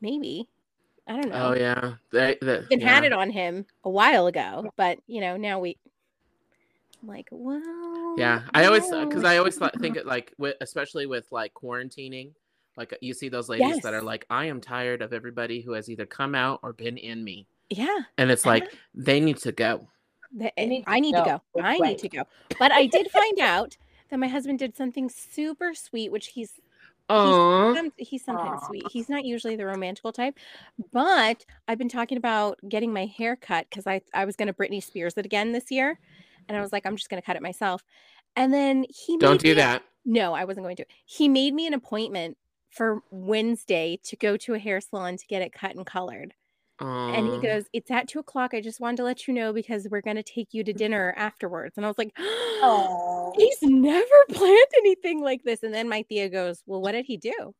[SPEAKER 2] maybe. I don't know.
[SPEAKER 3] Oh yeah. They, the,
[SPEAKER 2] Been
[SPEAKER 3] yeah.
[SPEAKER 2] had it on him a while ago, but you know, now we I'm like, well,
[SPEAKER 3] Yeah, I always because. I always thought, think it like with, especially with like quarantining, like you see those ladies that are like, I am tired of everybody who has either come out or been in me,
[SPEAKER 2] yeah,
[SPEAKER 3] and it's like they need to go.
[SPEAKER 2] th-
[SPEAKER 1] They need to
[SPEAKER 2] I need to
[SPEAKER 1] go.
[SPEAKER 2] go. I
[SPEAKER 1] right.
[SPEAKER 2] need to go. But I did find out that my husband did something super sweet, which he's
[SPEAKER 3] Oh,
[SPEAKER 2] some, he's sometimes
[SPEAKER 1] Aw.
[SPEAKER 2] sweet. He's not usually the romantical type, but I've been talking about getting my hair cut because I I was going to Britney Spears it again this year, and I was like, I'm just going to cut it myself. And then he
[SPEAKER 3] don't do
[SPEAKER 2] me-
[SPEAKER 3] that.
[SPEAKER 2] No, I wasn't going to. He made me an appointment for Wednesday to go to a hair salon to get it cut and colored. And he goes, It's at two o'clock. I just wanted to let you know because we're going to take you to dinner afterwards. And I was like,
[SPEAKER 1] Oh,
[SPEAKER 2] He's never planned anything like this. And then my Thea goes, Well, what did he do?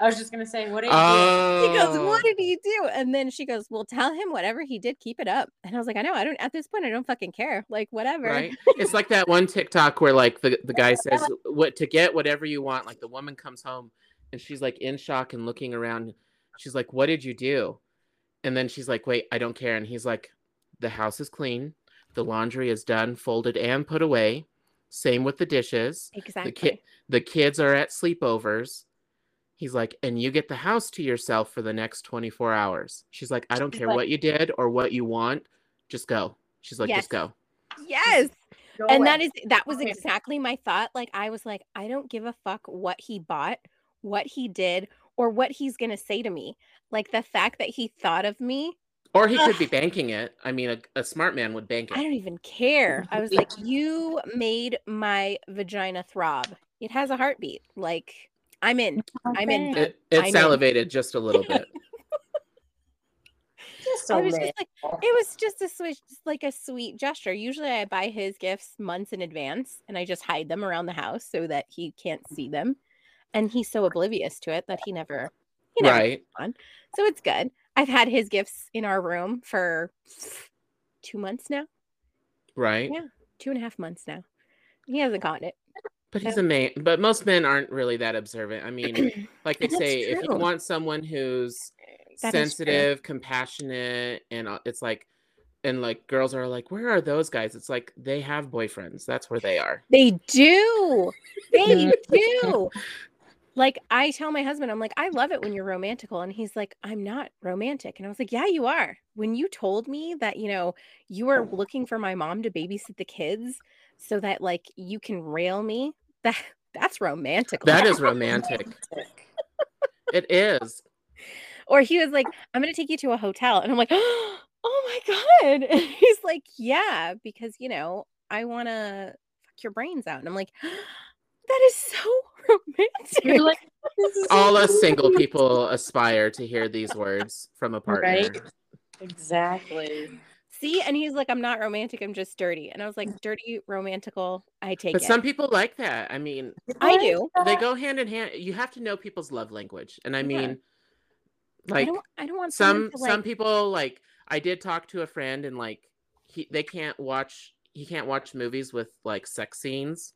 [SPEAKER 1] I was just gonna say, what did you
[SPEAKER 3] Oh,
[SPEAKER 2] He goes, What did he do? And then she goes, Well, tell him whatever he did, keep it up. And I was like, I know, I don't at this point, I don't fucking care. Like, whatever.
[SPEAKER 3] right? It's like that one TikTok where like the, the guy says what to get whatever you want. Like the woman comes home and she's like in shock and looking around. She's like, "What did you do?" And then she's like, "Wait, I don't care." And he's like, "The house is clean. The laundry is done, folded and put away. Same with the dishes.
[SPEAKER 2] Exactly.
[SPEAKER 3] The kid the kids are at sleepovers." He's like, "And you get the house to yourself for the next 24 hours." She's like, "I don't care
[SPEAKER 1] like-
[SPEAKER 3] what you did or what you want. Just go." She's like,
[SPEAKER 2] Yes.
[SPEAKER 3] "Just go."
[SPEAKER 2] Yes.
[SPEAKER 1] Go
[SPEAKER 2] and
[SPEAKER 1] away.
[SPEAKER 2] that is that was exactly my thought like i was like i don't give a fuck what he bought what he did or what he's gonna say to me like the fact that he thought of me
[SPEAKER 3] Or he could be banking it. I mean, a, a smart man would bank it.
[SPEAKER 2] i don't even care i was like you made my vagina throb it has a heartbeat like i'm in i'm in
[SPEAKER 3] It, it
[SPEAKER 2] I'm in.
[SPEAKER 3] salivated just a little bit.
[SPEAKER 1] Just
[SPEAKER 2] I
[SPEAKER 1] a
[SPEAKER 2] was just like, it was just a switch, just like a sweet gesture. Usually, I buy his gifts months in advance, and I just hide them around the house so that he can't see them. And he's so oblivious to it that he never, he never
[SPEAKER 3] right.
[SPEAKER 2] So it's good. I've had his gifts in our room for two months now,
[SPEAKER 3] Right.
[SPEAKER 2] Yeah. two and a half months now. He hasn't gotten it.
[SPEAKER 3] But he's a man. But most men aren't really that observant. I mean, like they say, if you want someone who's
[SPEAKER 2] That true.
[SPEAKER 3] sensitive, compassionate, and it's like, and like girls are like, where are those guys? It's like they have boyfriends. That's where they are.
[SPEAKER 2] They do. They do. Like I tell my husband, I'm like, I love it when you're romantical. And he's like, I'm not romantic. And I was like, Yeah, you are. When you told me that, you know, you were looking for my mom to babysit the kids so that like you can rail me, that that's romantic.
[SPEAKER 3] That is romantic. It is.
[SPEAKER 2] Or he was like, I'm gonna take you to a hotel. And I'm like, Oh my God. And he's like, Yeah, because you know, I wanna fuck your brains out. And I'm like, that is so romantic.
[SPEAKER 1] You're like, is
[SPEAKER 3] All
[SPEAKER 1] so
[SPEAKER 3] us single people aspire to hear these words from a partner.
[SPEAKER 1] Right? Exactly.
[SPEAKER 2] See, and he's like, I'm not romantic, I'm just dirty. And I was like, dirty, romantical, I take it.
[SPEAKER 3] But
[SPEAKER 2] it.
[SPEAKER 3] some people like that. I mean,
[SPEAKER 2] I do.
[SPEAKER 3] they go hand in hand. You have to know people's love language. And I
[SPEAKER 2] Yeah.
[SPEAKER 3] mean,
[SPEAKER 2] I
[SPEAKER 3] like
[SPEAKER 2] don't I don't want
[SPEAKER 3] some
[SPEAKER 2] to, like,
[SPEAKER 3] some people like I did talk to a friend and like he they can't watch he can't watch movies with like sex scenes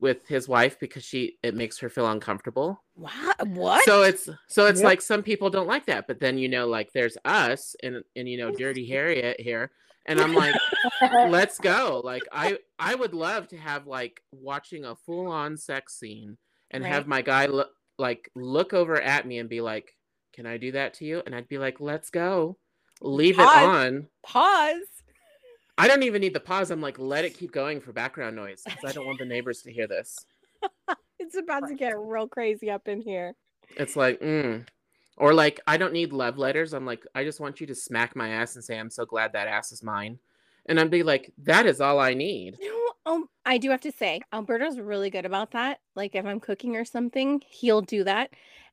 [SPEAKER 3] with his wife because she it makes her feel uncomfortable.
[SPEAKER 2] what what?
[SPEAKER 3] So it's so it's
[SPEAKER 1] Yep.
[SPEAKER 3] like some people don't like that, but then you know like there's us and and you know Dirty Harriet here and I'm like let's go. Like I I would love to have like watching a full on sex scene and have my guy look like look over at me and be like, "Can I do that to you?" And I'd be like, "Let's go." Leave it on.
[SPEAKER 2] Pause.
[SPEAKER 3] I don't even need the pause. I'm like, let it keep going for background noise because I don't want the neighbors to hear this.
[SPEAKER 2] It's about to get real crazy up in here.
[SPEAKER 3] It's like, mm. or like, I don't need love letters. I'm like, I just want you to smack my ass and say, I'm so glad that ass is mine. And I'd be like, that is all I need.
[SPEAKER 2] No, Oh, I do have to say, Alberto's really good about that. Like if I'm cooking or something, he'll do that.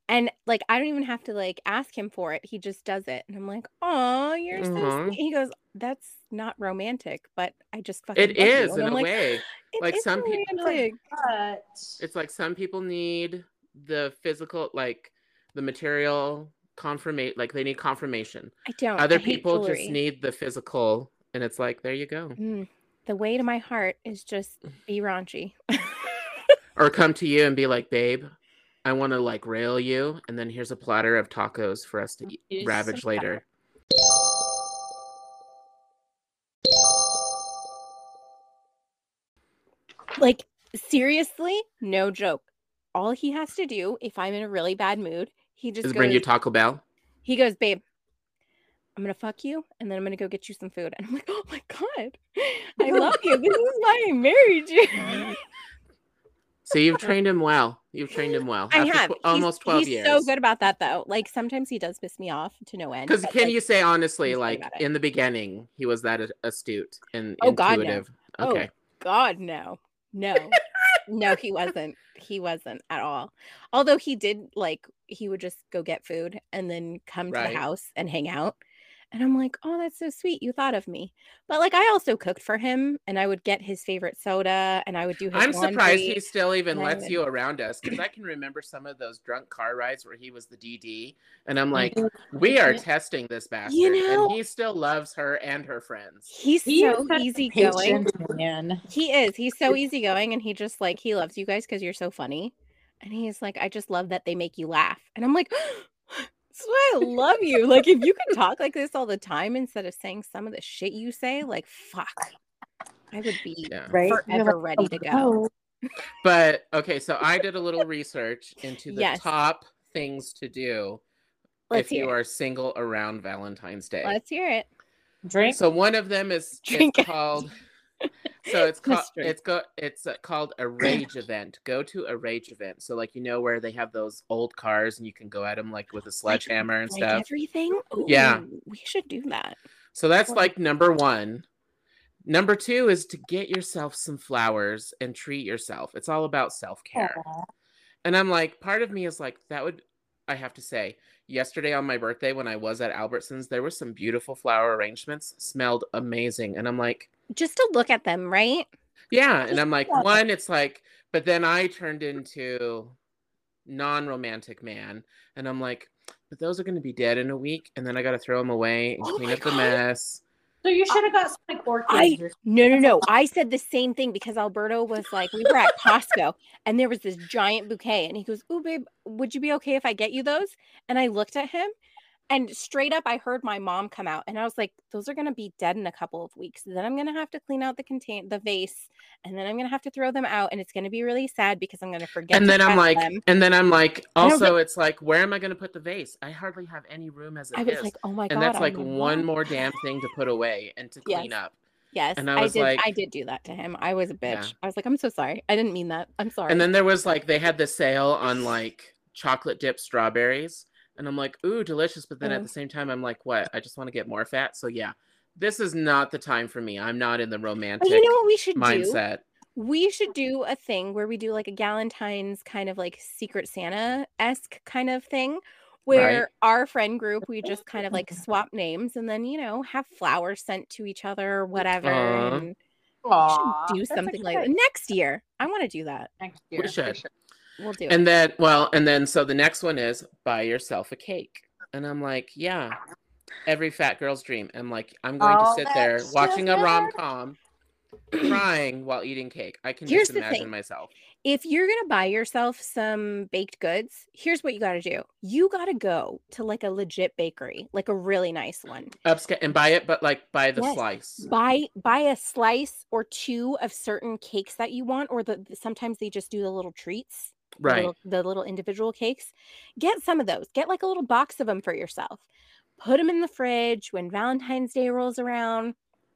[SPEAKER 2] And like I don't even have to like ask him for it. He just does it. And I'm like, "Oh, you're so
[SPEAKER 3] Mhm.
[SPEAKER 2] sweet." He goes, "That's not romantic, but I just fucking
[SPEAKER 3] It
[SPEAKER 2] love you."
[SPEAKER 3] in
[SPEAKER 2] I'm
[SPEAKER 3] a
[SPEAKER 2] like,
[SPEAKER 3] way. Like, some peop-
[SPEAKER 2] romantic."
[SPEAKER 1] But
[SPEAKER 3] It's like some people need the physical, like the material confirmation, like they need confirmation.
[SPEAKER 2] I don't.
[SPEAKER 3] Other
[SPEAKER 2] I
[SPEAKER 3] people
[SPEAKER 2] jewelry.
[SPEAKER 3] just need the physical, and it's like, there you go.
[SPEAKER 2] Mm, the way to my heart is just be raunchy.
[SPEAKER 3] Or come to you and be like, babe, I want to like rail you, and then here's a platter of tacos for us to eat, ravage
[SPEAKER 1] some
[SPEAKER 3] later.
[SPEAKER 2] like seriously, no joke. All he has to do if I'm in a really bad mood, he just
[SPEAKER 3] Just
[SPEAKER 2] goes,
[SPEAKER 3] bring you Taco Bell.
[SPEAKER 2] he goes, babe, I'm gonna fuck you, and then I'm gonna go get you some food. And I'm like, oh my god, I love you. This is why I married you.
[SPEAKER 3] So you've trained him well. You've trained him well.
[SPEAKER 2] I
[SPEAKER 3] After
[SPEAKER 2] have
[SPEAKER 3] tw- almost twelve
[SPEAKER 2] he's
[SPEAKER 3] years.
[SPEAKER 2] so good about that though. Like sometimes he does piss me off to no end.
[SPEAKER 3] Because can
[SPEAKER 2] like,
[SPEAKER 3] you say honestly, like in the beginning, he was that astute and
[SPEAKER 2] Oh, God, no.
[SPEAKER 3] intuitive?
[SPEAKER 2] Oh, God, no, no, no, he wasn't. He wasn't at all. Although he did like he would just go get food and then come to the house and hang out. And I'm like, oh, that's so sweet. You thought of me. But like, I also cooked for him, and I would get his favorite soda, and I would do his.
[SPEAKER 3] I'm surprised he still even lets
[SPEAKER 2] would-
[SPEAKER 3] you around us because I can remember some of those drunk car rides where he was the DD, and I'm like, we are testing this bastard,
[SPEAKER 2] know-
[SPEAKER 3] and he still loves her and her friends.
[SPEAKER 2] He's
[SPEAKER 1] He
[SPEAKER 2] so easygoing.
[SPEAKER 1] man.
[SPEAKER 2] He is. He's so easygoing, and he just like he loves you guys because you're so funny. And he's like, I just love that they make you laugh. And I'm like, that's why I love you. Like, if you could talk like this all the time instead of saying some of the shit you say, like, fuck, I would be
[SPEAKER 3] Yeah.
[SPEAKER 1] Right?
[SPEAKER 2] Forever
[SPEAKER 1] like,
[SPEAKER 2] ready oh, to go.
[SPEAKER 1] "Oh,
[SPEAKER 3] But okay, so I did a little research into the
[SPEAKER 2] Yes.
[SPEAKER 3] top things to do
[SPEAKER 2] Let's
[SPEAKER 3] if you
[SPEAKER 2] hear.
[SPEAKER 3] are single around Valentine's Day.
[SPEAKER 2] Let's hear it.
[SPEAKER 1] Drink.
[SPEAKER 3] So one of them is
[SPEAKER 2] Drink
[SPEAKER 3] it's
[SPEAKER 2] it.
[SPEAKER 3] called. So it's called it's go it's uh, called a rage event. Go to a rage event. So like you know where they have those old cars and you can go at them like with a sledgehammer and
[SPEAKER 2] Like
[SPEAKER 3] stuff.
[SPEAKER 2] everything.
[SPEAKER 3] Yeah.
[SPEAKER 2] We should do that.
[SPEAKER 3] So that's
[SPEAKER 2] Well-
[SPEAKER 3] like number one. Number two is to get yourself some flowers and treat yourself. It's all about self care. And I'm like, part of me is like, that would, I have to say, yesterday on my birthday when I was at Albertsons, there were some beautiful flower arrangements, smelled amazing. And I'm like,
[SPEAKER 2] Just to look at them, right?
[SPEAKER 3] yeah. And I'm like,
[SPEAKER 1] Yeah.
[SPEAKER 3] one, it's like, but then I turned into non romantic man. And I'm like, but those are going to be dead in a week. And then I got to throw them away and
[SPEAKER 2] Oh
[SPEAKER 3] clean
[SPEAKER 2] my
[SPEAKER 3] up the mess.
[SPEAKER 1] So you uh, should have got some like orchids.
[SPEAKER 2] I- No, no, no. I said the same thing because Alberto was like, we were at Costco and there was this giant bouquet. And he goes, Oh, babe, would you be okay if I get you those? And I looked at him and straight up, I heard my mom come out and I was like, Those are going to be dead in a couple of weeks. Then I'm going to have to clean out the contain the vase and then I'm going to have to throw them out. And it's going to be really sad because I'm going to forget.
[SPEAKER 3] and then I'm like,
[SPEAKER 2] them.
[SPEAKER 3] and then I'm like, also, it's like, where am I going to put the vase? I hardly have any room as it
[SPEAKER 2] I
[SPEAKER 3] is.
[SPEAKER 2] was like, Oh my God.
[SPEAKER 3] and that's like one more damn thing to put away and to
[SPEAKER 2] Yes.
[SPEAKER 3] clean up.
[SPEAKER 2] Yes.
[SPEAKER 3] and I
[SPEAKER 2] I,
[SPEAKER 3] was
[SPEAKER 2] did.
[SPEAKER 3] like-
[SPEAKER 2] I did do that to him. I was a bitch.
[SPEAKER 3] Yeah.
[SPEAKER 2] I was like, I'm so sorry. I didn't mean that. I'm sorry.
[SPEAKER 3] And then there was like they had the sale on like chocolate dipped strawberries, and I'm like, ooh, delicious. But then at
[SPEAKER 2] Mm.
[SPEAKER 3] the same time, I'm like, what? I just want to get more fat. So yeah, this is not the time for me. I'm not in the romantic
[SPEAKER 2] Oh, you know what we should do?
[SPEAKER 3] mindset.
[SPEAKER 2] We should do a thing where we do like a Galentine's kind of like Secret Santa esque kind of thing where our friend group, we just kind of like swap names and then, you know, have flowers sent to each other or whatever.
[SPEAKER 3] Aw.
[SPEAKER 2] And we should do something like that next year. I want to do that.
[SPEAKER 1] Next
[SPEAKER 3] We
[SPEAKER 1] year, for
[SPEAKER 3] should.
[SPEAKER 2] We'll do it.
[SPEAKER 3] And then, well, and then so the next one is buy yourself a cake, and I'm like, yeah, every fat girl's dream. I'm like, I'm going to oh, sit there watching a rom com, crying while eating cake. I can
[SPEAKER 2] Here's
[SPEAKER 3] just imagine myself.
[SPEAKER 2] if you're going to buy yourself some baked goods, here's what you got to do. You got to go to like a legit bakery, like a really nice one.
[SPEAKER 3] Upscale and buy it, but like buy the
[SPEAKER 2] Yes.
[SPEAKER 3] slice.
[SPEAKER 2] buy buy a slice or two of certain cakes that you want or the- sometimes they just do the little treats the
[SPEAKER 3] Right.
[SPEAKER 2] little, the little individual cakes get some of those get like a little box of them for yourself put them in the fridge when valentine's day rolls around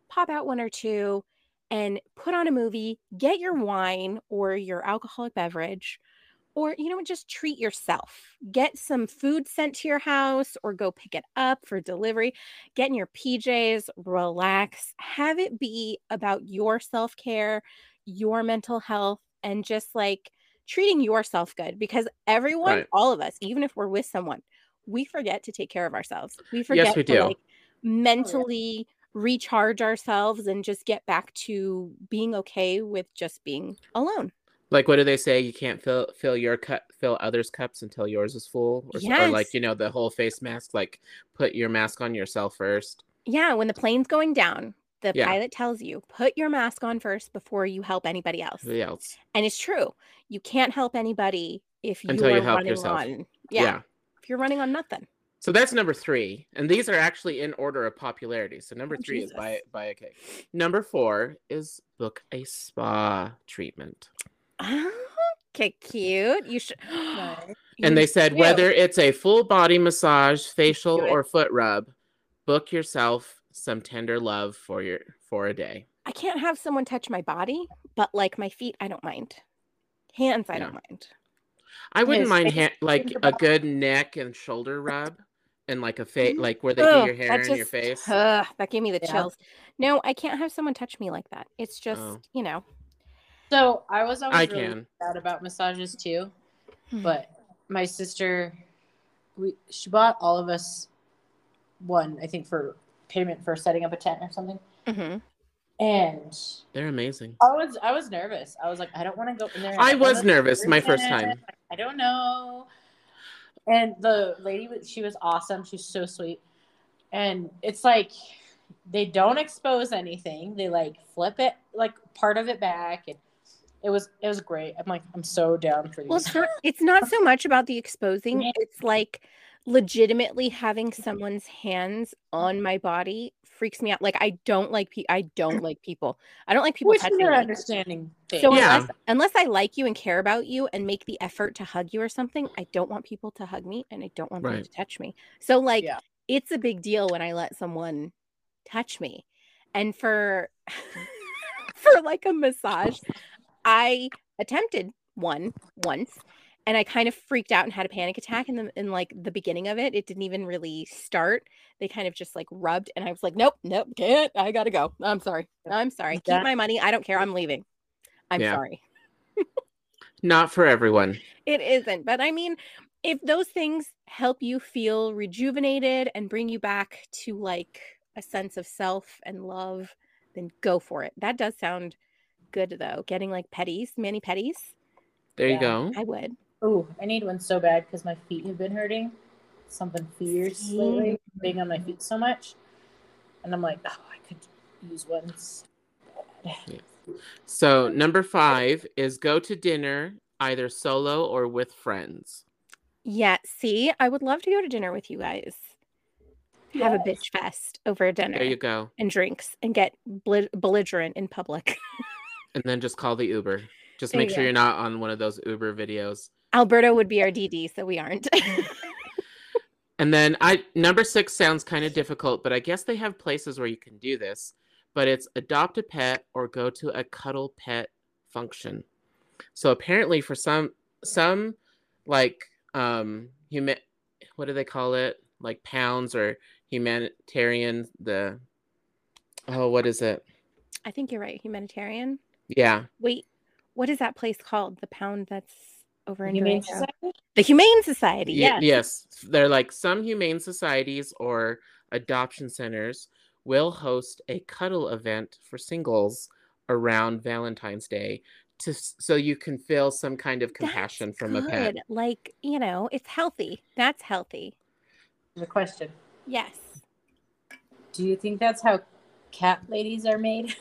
[SPEAKER 2] pop out one or two and put on a movie get your wine or your alcoholic beverage or you know just treat yourself. Get some food sent to your house or go pick it up for delivery. Get in your PJs, relax. Have it be about your self care, your mental health, and just like treating yourself good because everyone,
[SPEAKER 3] Right.
[SPEAKER 2] all of us, even if we're with someone, we forget to take care of ourselves. We forget
[SPEAKER 3] we
[SPEAKER 2] to
[SPEAKER 3] do.
[SPEAKER 2] like oh, mentally recharge ourselves and just get back to being okay with just being alone.
[SPEAKER 3] Like what do they say? You can't fill fill your cup, fill others' cups until yours is full, or, s- or like you know the whole face mask. Like put your mask on yourself first.
[SPEAKER 2] Yeah, when the plane's going down, the
[SPEAKER 3] Yeah.
[SPEAKER 2] pilot tells you, put your mask on first before you help anybody else.
[SPEAKER 3] Who else?
[SPEAKER 2] And it's true. You can't help anybody if you
[SPEAKER 3] Until you
[SPEAKER 2] are
[SPEAKER 3] help
[SPEAKER 2] running
[SPEAKER 3] yourself.
[SPEAKER 2] on yeah, if you're running on nothing.
[SPEAKER 3] So that's number three, and these are actually in order of popularity. So number
[SPEAKER 2] Oh,
[SPEAKER 3] three is buy buy a cake. Number four is book a spa treatment.
[SPEAKER 2] Okay, cute. You should
[SPEAKER 3] And they said
[SPEAKER 2] should.
[SPEAKER 3] whether it's a full body massage, facial, or foot rub, book yourself some tender love for your for a day.
[SPEAKER 2] I can't have someone touch my body, but like my feet, I don't mind. Hands, I
[SPEAKER 3] Yeah.
[SPEAKER 2] don't mind.
[SPEAKER 3] I wouldn't
[SPEAKER 1] His
[SPEAKER 3] mind ha- like a good neck and shoulder rub, and like a face,
[SPEAKER 2] Mhm.
[SPEAKER 3] like where they
[SPEAKER 2] Ugh,
[SPEAKER 3] do your hair
[SPEAKER 2] that
[SPEAKER 3] and your face.
[SPEAKER 2] ugh, that gave me the
[SPEAKER 1] Yeah.
[SPEAKER 2] chills. No, I can't have someone touch me like that. It's just,
[SPEAKER 3] Oh.
[SPEAKER 2] you know.
[SPEAKER 1] So I was always
[SPEAKER 3] I
[SPEAKER 1] really
[SPEAKER 3] can.
[SPEAKER 1] sad about massages too,
[SPEAKER 2] Hmm.
[SPEAKER 1] but my sister, we she bought all of us one, I think, for payment for setting up a tent or something.
[SPEAKER 2] Mhm.
[SPEAKER 1] And
[SPEAKER 3] They're amazing.
[SPEAKER 1] I was I was nervous. I was like, I don't want to go in there.
[SPEAKER 3] I
[SPEAKER 1] don't
[SPEAKER 3] was nervous my first time.
[SPEAKER 1] I don't know. And the lady, she was awesome. She's so sweet. And it's like they don't expose anything. They like flip it, like part of it back, and it was it was great. I'm like, I'm so down for these.
[SPEAKER 2] Well, it's not, it's not so much about the exposing. It's like legitimately having someone's hands on mm-hmm. my body freaks me out. Like I don't like pe- I don't like people. I don't like people
[SPEAKER 1] Which
[SPEAKER 2] touching
[SPEAKER 1] you're
[SPEAKER 2] me.
[SPEAKER 1] understanding. Thing.
[SPEAKER 2] So
[SPEAKER 3] Yeah.
[SPEAKER 2] unless unless I like you and care about you and make the effort to hug you or something, I don't want people to hug me and I don't want them to touch me. So like
[SPEAKER 1] Yeah.
[SPEAKER 2] it's a big deal when I let someone touch me. And for for like a massage, I attempted one once and I kind of freaked out and had a panic attack in the in like the beginning of it. It didn't even really start. They kind of just like rubbed and I was like, nope, nope, can't. I gotta go. I'm sorry. I'm sorry. Keep
[SPEAKER 1] That-
[SPEAKER 2] my money. I don't care. I'm leaving. I'm
[SPEAKER 3] Yeah.
[SPEAKER 2] sorry.
[SPEAKER 3] Not for everyone.
[SPEAKER 2] It isn't. But I mean, if those things help you feel rejuvenated and bring you back to like a sense of self and love, then go for it. That does sound good though. Getting like petties, mani petties.
[SPEAKER 3] There you go.
[SPEAKER 2] I would.
[SPEAKER 1] Oh, I need one so bad because my feet have been hurting. Something fierce lately, being on my feet so much, and I'm like, oh, I could use one. so bad.
[SPEAKER 3] So number five is go to dinner either solo or with friends.
[SPEAKER 2] Yeah, see, I would love to go to dinner with you guys. Have a bitch fest over dinner
[SPEAKER 3] There you go.
[SPEAKER 2] and drinks and get bel- belligerent in public.
[SPEAKER 3] And then just call the Uber. Just make
[SPEAKER 2] you
[SPEAKER 3] sure you're not on one of those Uber videos.
[SPEAKER 2] Alberto would be our DD, so we aren't.
[SPEAKER 3] And then I number six sounds kind of difficult, but I guess they have places where you can do this. But it's adopt a pet or go to a cuddle pet function. So apparently for some some like um human what do they call it? Like pounds or humanitarian the oh what is it?
[SPEAKER 2] I think you're right. Humanitarian.
[SPEAKER 3] Yeah.
[SPEAKER 2] Wait, what is that place called? The pound that's over in
[SPEAKER 1] Humane Society?
[SPEAKER 2] The Humane Society.
[SPEAKER 3] Ye-
[SPEAKER 2] Yes.
[SPEAKER 3] yes. They're like some humane societies or adoption centers will host a cuddle event for singles around Valentine's Day to so you can feel some kind of
[SPEAKER 2] That's
[SPEAKER 3] compassion from a pet.
[SPEAKER 2] Like, you know, it's healthy. That's healthy.
[SPEAKER 1] The question:
[SPEAKER 2] Yes.
[SPEAKER 1] Do you think that's how cat ladies are made?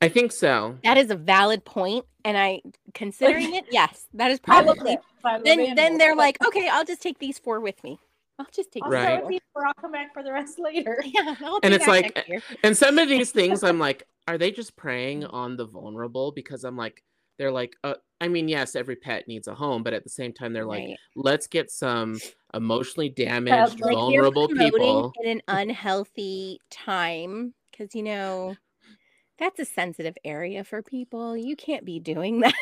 [SPEAKER 3] I think so.
[SPEAKER 2] That is a valid point, And I considering it, yes, that is probably then then they're like, okay, I'll just take these four with me. I'll just take
[SPEAKER 1] I'll
[SPEAKER 3] Right.
[SPEAKER 1] right.
[SPEAKER 2] four.
[SPEAKER 1] these four. I'll come back for the rest later.
[SPEAKER 2] Yeah,
[SPEAKER 3] And it's like- And some of these things, I'm like, are they just preying on the vulnerable? Because I'm like, they're like, uh, I mean, yes, every pet needs a home, but at the same time, they're like,
[SPEAKER 2] Right.
[SPEAKER 3] let's get some emotionally damaged,
[SPEAKER 1] like, you're
[SPEAKER 3] vulnerable people.
[SPEAKER 2] in an unhealthy time because you know that's a sensitive area for people. You can't be doing that.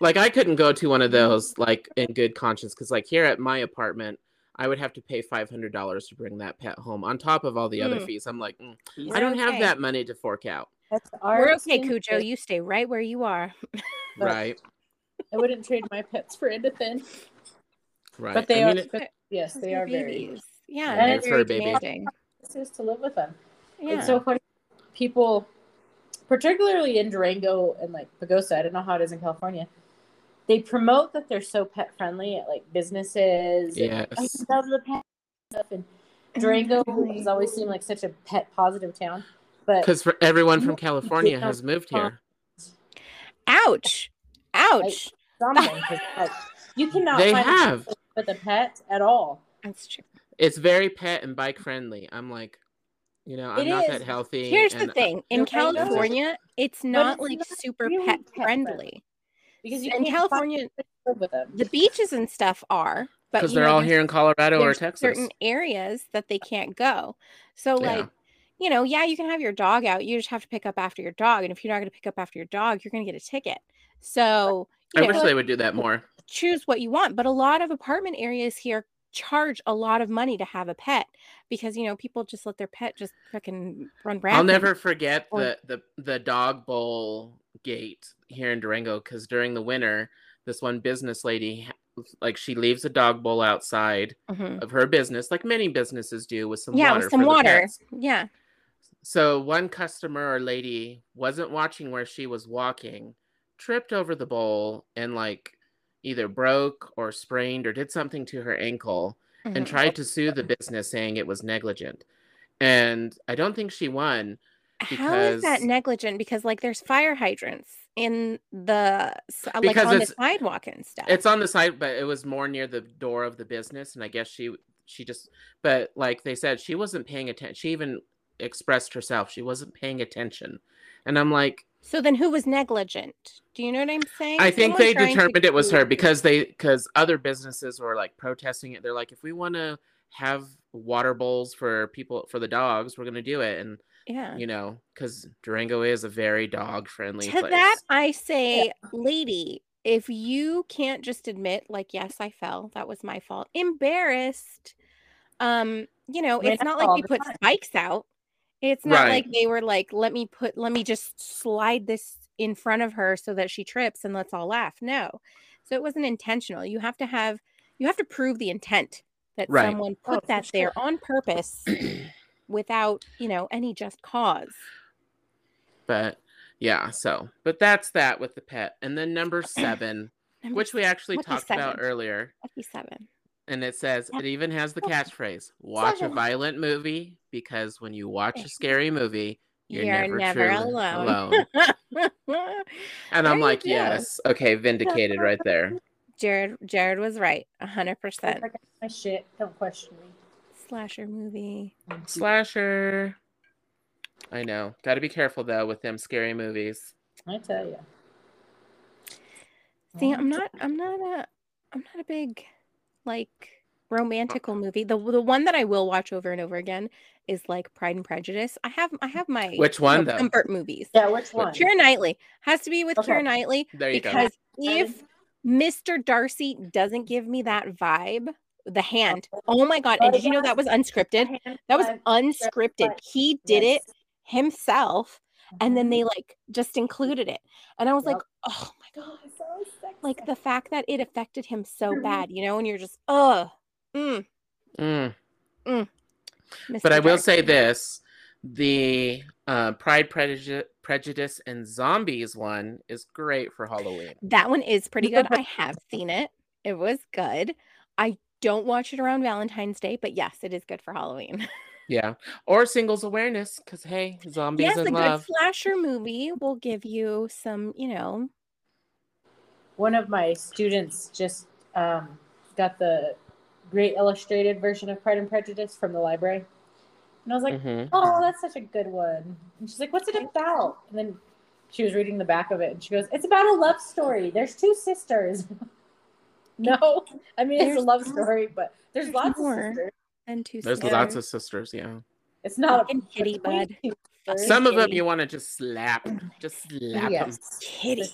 [SPEAKER 3] like I couldn't go to one of those like in good conscience because like here at my apartment, I would have to pay five hundred dollars to bring that pet home on top of all the other
[SPEAKER 2] Mm.
[SPEAKER 3] fees. I'm like, mm, I don't have that money to fork out.
[SPEAKER 1] That's our
[SPEAKER 2] We're
[SPEAKER 1] okay,
[SPEAKER 2] Cujo. You stay right where you are.
[SPEAKER 3] Right.
[SPEAKER 1] I wouldn't trade my pets for anything.
[SPEAKER 3] Right.
[SPEAKER 1] But they
[SPEAKER 3] I
[SPEAKER 1] are.
[SPEAKER 3] it-
[SPEAKER 1] but yes, they are very.
[SPEAKER 2] babies. Yeah,
[SPEAKER 1] And it's
[SPEAKER 3] for
[SPEAKER 2] very
[SPEAKER 3] a baby.
[SPEAKER 2] demanding.
[SPEAKER 1] This is to live with them.
[SPEAKER 2] Yeah.
[SPEAKER 1] It's so funny. People, particularly in Durango and like Pagosa, I don't know how it is in California. They promote that they're so pet friendly at like businesses. and, "Oh,
[SPEAKER 3] Yes.
[SPEAKER 1] I love the pet stuff. And mm-hmm.
[SPEAKER 2] Durango
[SPEAKER 1] has always seemed like such a pet positive town. But
[SPEAKER 3] because for everyone from California has moved here.
[SPEAKER 2] Ouch! Ouch!
[SPEAKER 1] something, 'cause, like, you cannot
[SPEAKER 3] They
[SPEAKER 1] find a
[SPEAKER 3] have.
[SPEAKER 1] place with a pet at all.
[SPEAKER 2] That's true.
[SPEAKER 3] It's very pet and bike friendly. I'm like, you know, I'm
[SPEAKER 1] It
[SPEAKER 3] not
[SPEAKER 1] is.
[SPEAKER 3] that healthy.
[SPEAKER 2] Here's
[SPEAKER 3] and
[SPEAKER 2] the thing: in
[SPEAKER 1] Durango-
[SPEAKER 2] California, it's not
[SPEAKER 1] it's
[SPEAKER 2] like
[SPEAKER 1] not
[SPEAKER 2] super
[SPEAKER 1] really
[SPEAKER 2] pet
[SPEAKER 1] pet
[SPEAKER 2] friendly.
[SPEAKER 1] friendly. Because you
[SPEAKER 2] In California,
[SPEAKER 1] a place to live with them.
[SPEAKER 2] the beaches and stuff are, but
[SPEAKER 3] because they're
[SPEAKER 2] know,
[SPEAKER 3] all here in Colorado or Texas.
[SPEAKER 2] certain areas that they can't go. So
[SPEAKER 3] Yeah.
[SPEAKER 2] like, you know, yeah, you can have your dog out. You just have to pick up after your dog, and if you're not going to pick up after your dog, you're going to get a ticket. So you
[SPEAKER 3] I
[SPEAKER 2] know,
[SPEAKER 3] wish they would do that more.
[SPEAKER 2] choose what you want. But a lot of apartment areas here charge a lot of money to have a pet because you know people just let their pet just fucking run rampant.
[SPEAKER 3] I'll never forget
[SPEAKER 2] Or-
[SPEAKER 3] the, the the dog bowl gate here in Durango because during the winter, this one business lady, like she leaves a dog bowl outside
[SPEAKER 2] Mhm.
[SPEAKER 3] of her business, like many businesses do, with some
[SPEAKER 2] Yeah,
[SPEAKER 3] water.
[SPEAKER 2] with some water. Yeah.
[SPEAKER 3] So one customer or lady wasn't watching where she was walking, tripped over the bowl, and like either broke or sprained or did something to her ankle and
[SPEAKER 2] Mhm.
[SPEAKER 3] tried to sue the business saying it was negligent. And I don't think she won.
[SPEAKER 2] How is that negligent? Because like there's fire hydrants in the uh, like
[SPEAKER 3] Because
[SPEAKER 2] on the sidewalk and stuff.
[SPEAKER 3] It's on the side, but it was more near the door of the business. And I guess she she just but like they said, she wasn't paying attention. She even expressed herself. She wasn't paying attention. And I'm like,
[SPEAKER 2] so then who was negligent? Do you know what I'm saying?
[SPEAKER 3] I think
[SPEAKER 2] Someone
[SPEAKER 3] they determined it was her because they because other businesses were like protesting it. They're like, if we want to have water bowls for people for the dogs, we're gonna do it. And
[SPEAKER 2] yeah.
[SPEAKER 3] you know, because Durango is a very dog friendly
[SPEAKER 2] To
[SPEAKER 3] place.
[SPEAKER 2] that I say, lady, if you can't just admit, like, yes, I fell, that was my fault, embarrassed, um, you know,
[SPEAKER 1] I mean,
[SPEAKER 2] it's
[SPEAKER 1] I
[SPEAKER 2] not like
[SPEAKER 1] we
[SPEAKER 2] put
[SPEAKER 1] time.
[SPEAKER 2] spikes out. It's not like they were like, let me put, let me just slide this in front of her so that she trips and let's all laugh. No. So it wasn't intentional. You have to have, you have to prove the intent that
[SPEAKER 3] Right.
[SPEAKER 2] someone
[SPEAKER 1] Oh,
[SPEAKER 2] put
[SPEAKER 1] for
[SPEAKER 2] that there
[SPEAKER 1] sure.
[SPEAKER 2] on purpose without, you know, any just cause.
[SPEAKER 3] but yeah, so but that's that with the pet. And then number seven,
[SPEAKER 2] Number
[SPEAKER 3] which we actually
[SPEAKER 2] Lucky
[SPEAKER 3] talked about earlier,
[SPEAKER 2] Lucky seven.
[SPEAKER 3] And it says
[SPEAKER 2] Yep.
[SPEAKER 3] it even has the catchphrase: "Watch a violent movie because when you watch a scary movie, you're,
[SPEAKER 2] You're
[SPEAKER 3] never,
[SPEAKER 2] never
[SPEAKER 3] truly
[SPEAKER 2] alone.
[SPEAKER 3] And
[SPEAKER 2] There
[SPEAKER 3] I'm like,
[SPEAKER 2] go.
[SPEAKER 3] yes, okay, vindicated right there.
[SPEAKER 2] Jared Jared was right, 100%
[SPEAKER 1] I got my shit. Don't question me.
[SPEAKER 2] Slasher movie.
[SPEAKER 3] Slasher. I know. Got to be careful though with them scary movies.
[SPEAKER 1] I tell you.
[SPEAKER 2] See, I'm not I'm not a I'm not a big like romantical movie. The the one that I will watch over and over again is like Pride and Prejudice. I have I have my
[SPEAKER 3] Which one, though?
[SPEAKER 2] comfort movies.
[SPEAKER 1] Yeah, which one?
[SPEAKER 2] Keira Knightley has to be with
[SPEAKER 1] Okay.
[SPEAKER 2] Keira Knightley
[SPEAKER 3] There you go.
[SPEAKER 2] because if Mr. Darcy doesn't give me that vibe, the hand. Oh my god! And oh, did you know that was unscripted? That was unscripted. He did it himself, and then they mm-hmm. like just included it. And I was like, oh my god!
[SPEAKER 1] So sexy.
[SPEAKER 2] Like the fact that it affected him so bad, you know, and you're just, ugh. mm,
[SPEAKER 3] Mm.
[SPEAKER 2] Mr.
[SPEAKER 3] But I will
[SPEAKER 2] Darcy.
[SPEAKER 3] say this: the uh, Pride, Prejudice, Prejudice, and Zombies one is great for Halloween.
[SPEAKER 2] that one is pretty good. I have seen it. It was good. I don't watch it around Valentine's Day, but yes, it is good for Halloween.
[SPEAKER 3] Yeah, or singles awareness because hey, zombies
[SPEAKER 2] yes, a
[SPEAKER 3] in
[SPEAKER 2] good slasher movie will give you some, you know,
[SPEAKER 1] one of my students just um, got the great illustrated version of Pride and Prejudice from the library. And I was like,
[SPEAKER 3] Mhm.
[SPEAKER 1] oh, that's such a good one. And she's like, what's it about? And then she was reading the back of it and she goes, it's about a love story. There's two sisters. no, I mean, it's a love story, but there's,
[SPEAKER 2] There's
[SPEAKER 1] lots
[SPEAKER 2] more.
[SPEAKER 1] of sisters.
[SPEAKER 2] and two
[SPEAKER 3] There's
[SPEAKER 2] sisters.
[SPEAKER 3] lots of sisters. Yeah,
[SPEAKER 1] It's not a
[SPEAKER 2] Fucking kitty
[SPEAKER 1] between
[SPEAKER 2] bud.
[SPEAKER 1] two sisters.
[SPEAKER 3] some of them you want to just slap, just slap them.
[SPEAKER 2] Kitty.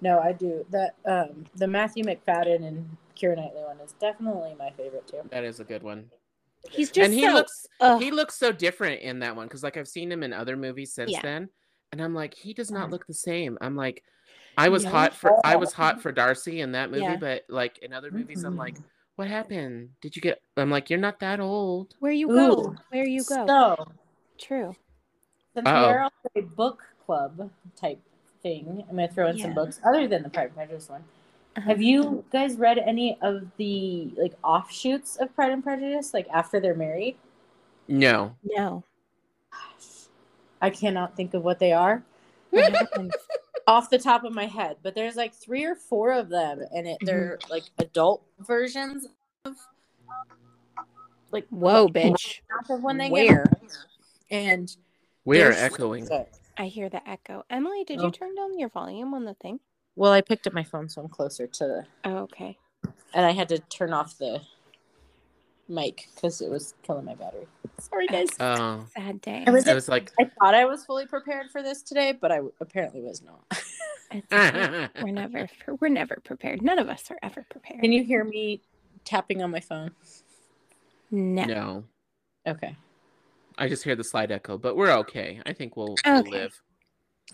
[SPEAKER 1] Sister. Yes. No, I do. That um the Matthew Macfadyen and Keira Knightley one is definitely my favorite too.
[SPEAKER 3] That is a good one.
[SPEAKER 2] He's just
[SPEAKER 3] and he
[SPEAKER 2] so,
[SPEAKER 3] looks
[SPEAKER 2] ugh.
[SPEAKER 3] he looks so different in that one because like I've seen him in other movies since
[SPEAKER 2] Yeah.
[SPEAKER 3] then, and I'm like he does not look the same. I'm like I was
[SPEAKER 2] No.
[SPEAKER 3] hot for I was hot for Darcy in that movie,
[SPEAKER 2] Yeah.
[SPEAKER 3] but like in other movies, I'm
[SPEAKER 1] Mhm.
[SPEAKER 3] like, what happened? Did you get? I'm like, you're not that old.
[SPEAKER 2] where you go,
[SPEAKER 1] Ooh.
[SPEAKER 2] where you go.
[SPEAKER 1] So
[SPEAKER 2] True.
[SPEAKER 1] since
[SPEAKER 3] Uh-oh.
[SPEAKER 1] we're also a book club type thing, I'm gonna throw in some books other than the Pride and Prejudice one.
[SPEAKER 2] Uh-huh.
[SPEAKER 1] Have you guys read any of the like offshoots of Pride and Prejudice, like after they're married?
[SPEAKER 3] No,
[SPEAKER 2] No.
[SPEAKER 1] I cannot think of what they are off the top of my head, but there's like three or four of them, and it they're like adult versions of like
[SPEAKER 2] Whoa, bitch.
[SPEAKER 1] of when they
[SPEAKER 2] Where?
[SPEAKER 1] get and
[SPEAKER 3] we are echoing.
[SPEAKER 1] so-
[SPEAKER 2] I hear the echo. Emily, did
[SPEAKER 1] Oh.
[SPEAKER 2] you turn down your volume on the thing?
[SPEAKER 1] Well, I picked up my phone, so I'm closer to the,
[SPEAKER 2] Oh, okay.
[SPEAKER 1] and I had to turn off the mic because it was killing my battery. Sorry, oh, guys.
[SPEAKER 3] Oh,
[SPEAKER 2] Sad day.
[SPEAKER 1] I was-
[SPEAKER 3] I was like,
[SPEAKER 1] I thought I was fully prepared for this today, but I apparently was not.
[SPEAKER 2] Okay. we're never we're never prepared. None of us are ever prepared.
[SPEAKER 1] Can you hear me tapping on my phone?
[SPEAKER 2] no.
[SPEAKER 3] no.
[SPEAKER 1] Okay.
[SPEAKER 3] I just hear the slight echo, but we're okay. I think we'll, we'll
[SPEAKER 2] Okay.
[SPEAKER 3] live.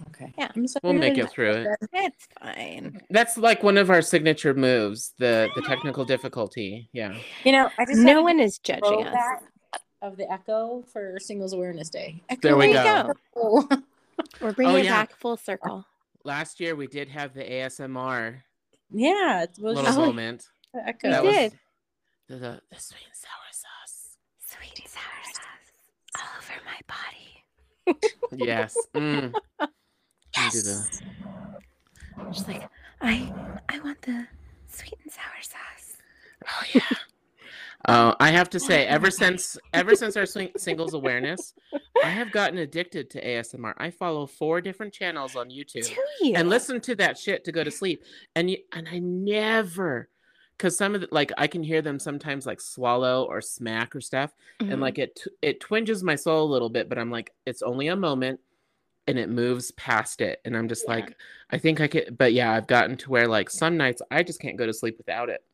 [SPEAKER 1] Okay.
[SPEAKER 2] Yeah.
[SPEAKER 1] I'm sorry.
[SPEAKER 3] We'll make it through it.
[SPEAKER 2] It's fine.
[SPEAKER 3] That's like one of our signature moves, the the technical difficulty. Yeah.
[SPEAKER 1] You know, I just
[SPEAKER 2] No one is judging us.
[SPEAKER 1] of the echo for Singles Awareness Day.
[SPEAKER 3] There we
[SPEAKER 2] There you
[SPEAKER 3] go.
[SPEAKER 1] Oh.
[SPEAKER 2] We're bringing
[SPEAKER 3] Oh,
[SPEAKER 2] it
[SPEAKER 3] yeah.
[SPEAKER 2] back full circle.
[SPEAKER 3] Last year we did have the ASMR
[SPEAKER 1] yeah, it was
[SPEAKER 3] little
[SPEAKER 1] just
[SPEAKER 2] Oh,
[SPEAKER 3] moment.
[SPEAKER 1] the echo.
[SPEAKER 2] We
[SPEAKER 3] That
[SPEAKER 2] did.
[SPEAKER 3] was the, the, the sweet and sour sauce.
[SPEAKER 2] Sweet and sour sauce all over my body.
[SPEAKER 3] Yes. Mm. The-
[SPEAKER 2] She's like, I I want the sweet and sour sauce.
[SPEAKER 3] Oh yeah. Oh, I have to say, ever since ever since our swing, singles awareness, I have gotten addicted to ASMR. I follow four different channels on YouTube
[SPEAKER 2] you?
[SPEAKER 3] and listen to that shit to go to sleep. And you, and I never, because some of the like I can hear them sometimes like swallow or smack or stuff,
[SPEAKER 2] Mhm.
[SPEAKER 3] and like it it twinges my soul a little bit. But I'm like, it's only a moment, and it moves past it, and I'm just
[SPEAKER 2] Yeah.
[SPEAKER 3] like, I think I could. But yeah, I've gotten to where like some nights I just can't go to sleep without it.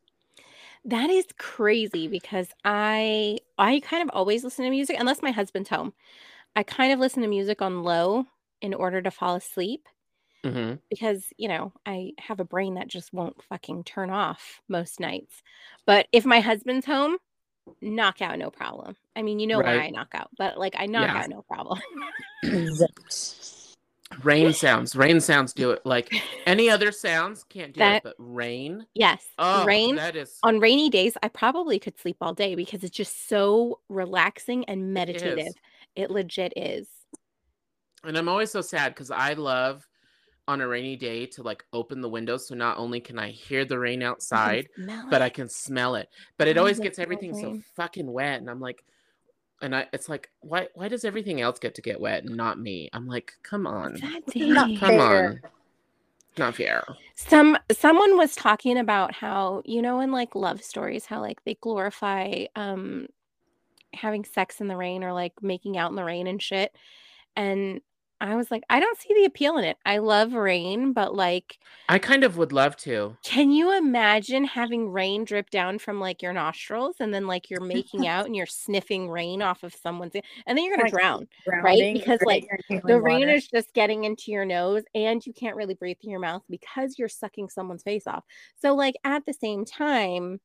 [SPEAKER 2] That is crazy because I I kind of always listen to music unless my husband's home. I kind of listen to music on low in order to fall asleep
[SPEAKER 3] hmm
[SPEAKER 2] because, you know, I have a brain that just won't fucking turn off most nights. But if my husband's home, knockout no problem. I mean, you know
[SPEAKER 3] Right.
[SPEAKER 2] I knock out, but like I knock
[SPEAKER 3] Yeah.
[SPEAKER 2] out no problem.
[SPEAKER 3] Rain sounds. Rain sounds do it. Like any other sounds can't do
[SPEAKER 2] That-
[SPEAKER 3] it, but rain.
[SPEAKER 2] yes.
[SPEAKER 3] Oh,
[SPEAKER 2] rain
[SPEAKER 3] That is.
[SPEAKER 2] on rainy days, I probably could sleep all day because it's just so relaxing and meditative. It legit is.
[SPEAKER 3] And I'm always so sad because I love on a rainy day to like open the windows so not only can I hear the rain outside,
[SPEAKER 2] smell
[SPEAKER 3] but I can smell it. But it
[SPEAKER 2] I
[SPEAKER 3] always gets
[SPEAKER 2] that
[SPEAKER 3] everything so fucking wet, and I'm like, and I it's like, why why does everything else get to get wet and not me? I'm like, come on,
[SPEAKER 2] That
[SPEAKER 1] This is not
[SPEAKER 2] day.
[SPEAKER 3] come
[SPEAKER 1] fair.
[SPEAKER 3] on, not fair.
[SPEAKER 2] Some someone was talking about how you know in like love stories how like they glorify um having sex in the rain or like making out in the rain and shit. And I was like, I don't see the appeal in it. I love rain, but like,
[SPEAKER 3] I kind of would love to.
[SPEAKER 2] can you imagine having rain drip down from like your nostrils and then like you're making out and you're sniffing rain off of someone's and then you're gonna
[SPEAKER 1] Like,
[SPEAKER 2] drown.
[SPEAKER 1] right?
[SPEAKER 2] Because, like, The
[SPEAKER 1] inhaling
[SPEAKER 2] rain
[SPEAKER 1] water.
[SPEAKER 2] is just getting into your nose and you can't really breathe through your mouth because you're sucking someone's face off. So like at the same time,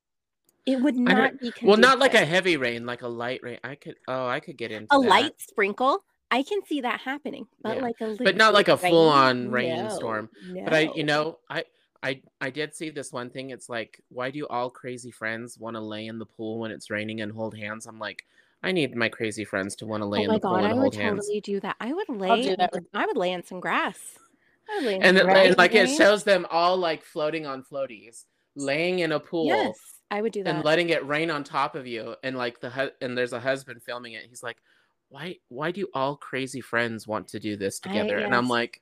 [SPEAKER 2] it would
[SPEAKER 3] don't-
[SPEAKER 2] not be
[SPEAKER 3] Well, not like a heavy rain, like a light rain. I could. Oh, I could get into
[SPEAKER 2] a
[SPEAKER 3] that.
[SPEAKER 2] light sprinkle. I can see that happening, but
[SPEAKER 3] Yeah.
[SPEAKER 2] like a little,
[SPEAKER 3] but not like a
[SPEAKER 2] rain,
[SPEAKER 3] full-on
[SPEAKER 2] no,
[SPEAKER 3] rainstorm. But I, you know, I, I, I did see this one thing. It's like, why do all crazy friends want to lay in the pool when it's raining and hold hands? I'm like, I need my crazy friends to want to lay
[SPEAKER 2] Oh
[SPEAKER 3] in
[SPEAKER 2] my
[SPEAKER 3] the pool and
[SPEAKER 2] I would
[SPEAKER 3] hold hands.
[SPEAKER 2] totally do that. I would lay.
[SPEAKER 1] do
[SPEAKER 2] in
[SPEAKER 1] that with-
[SPEAKER 2] I would lay in some grass. I would lay in
[SPEAKER 3] And,
[SPEAKER 2] some
[SPEAKER 3] it,
[SPEAKER 2] grass
[SPEAKER 3] and like it shows them all like floating on floaties, laying in a pool.
[SPEAKER 2] Yes, I would do that.
[SPEAKER 3] and letting it rain on top of you and like the hu- and there's a husband filming it he's like why why do all crazy friends want to do this
[SPEAKER 2] I-
[SPEAKER 3] together and i'm like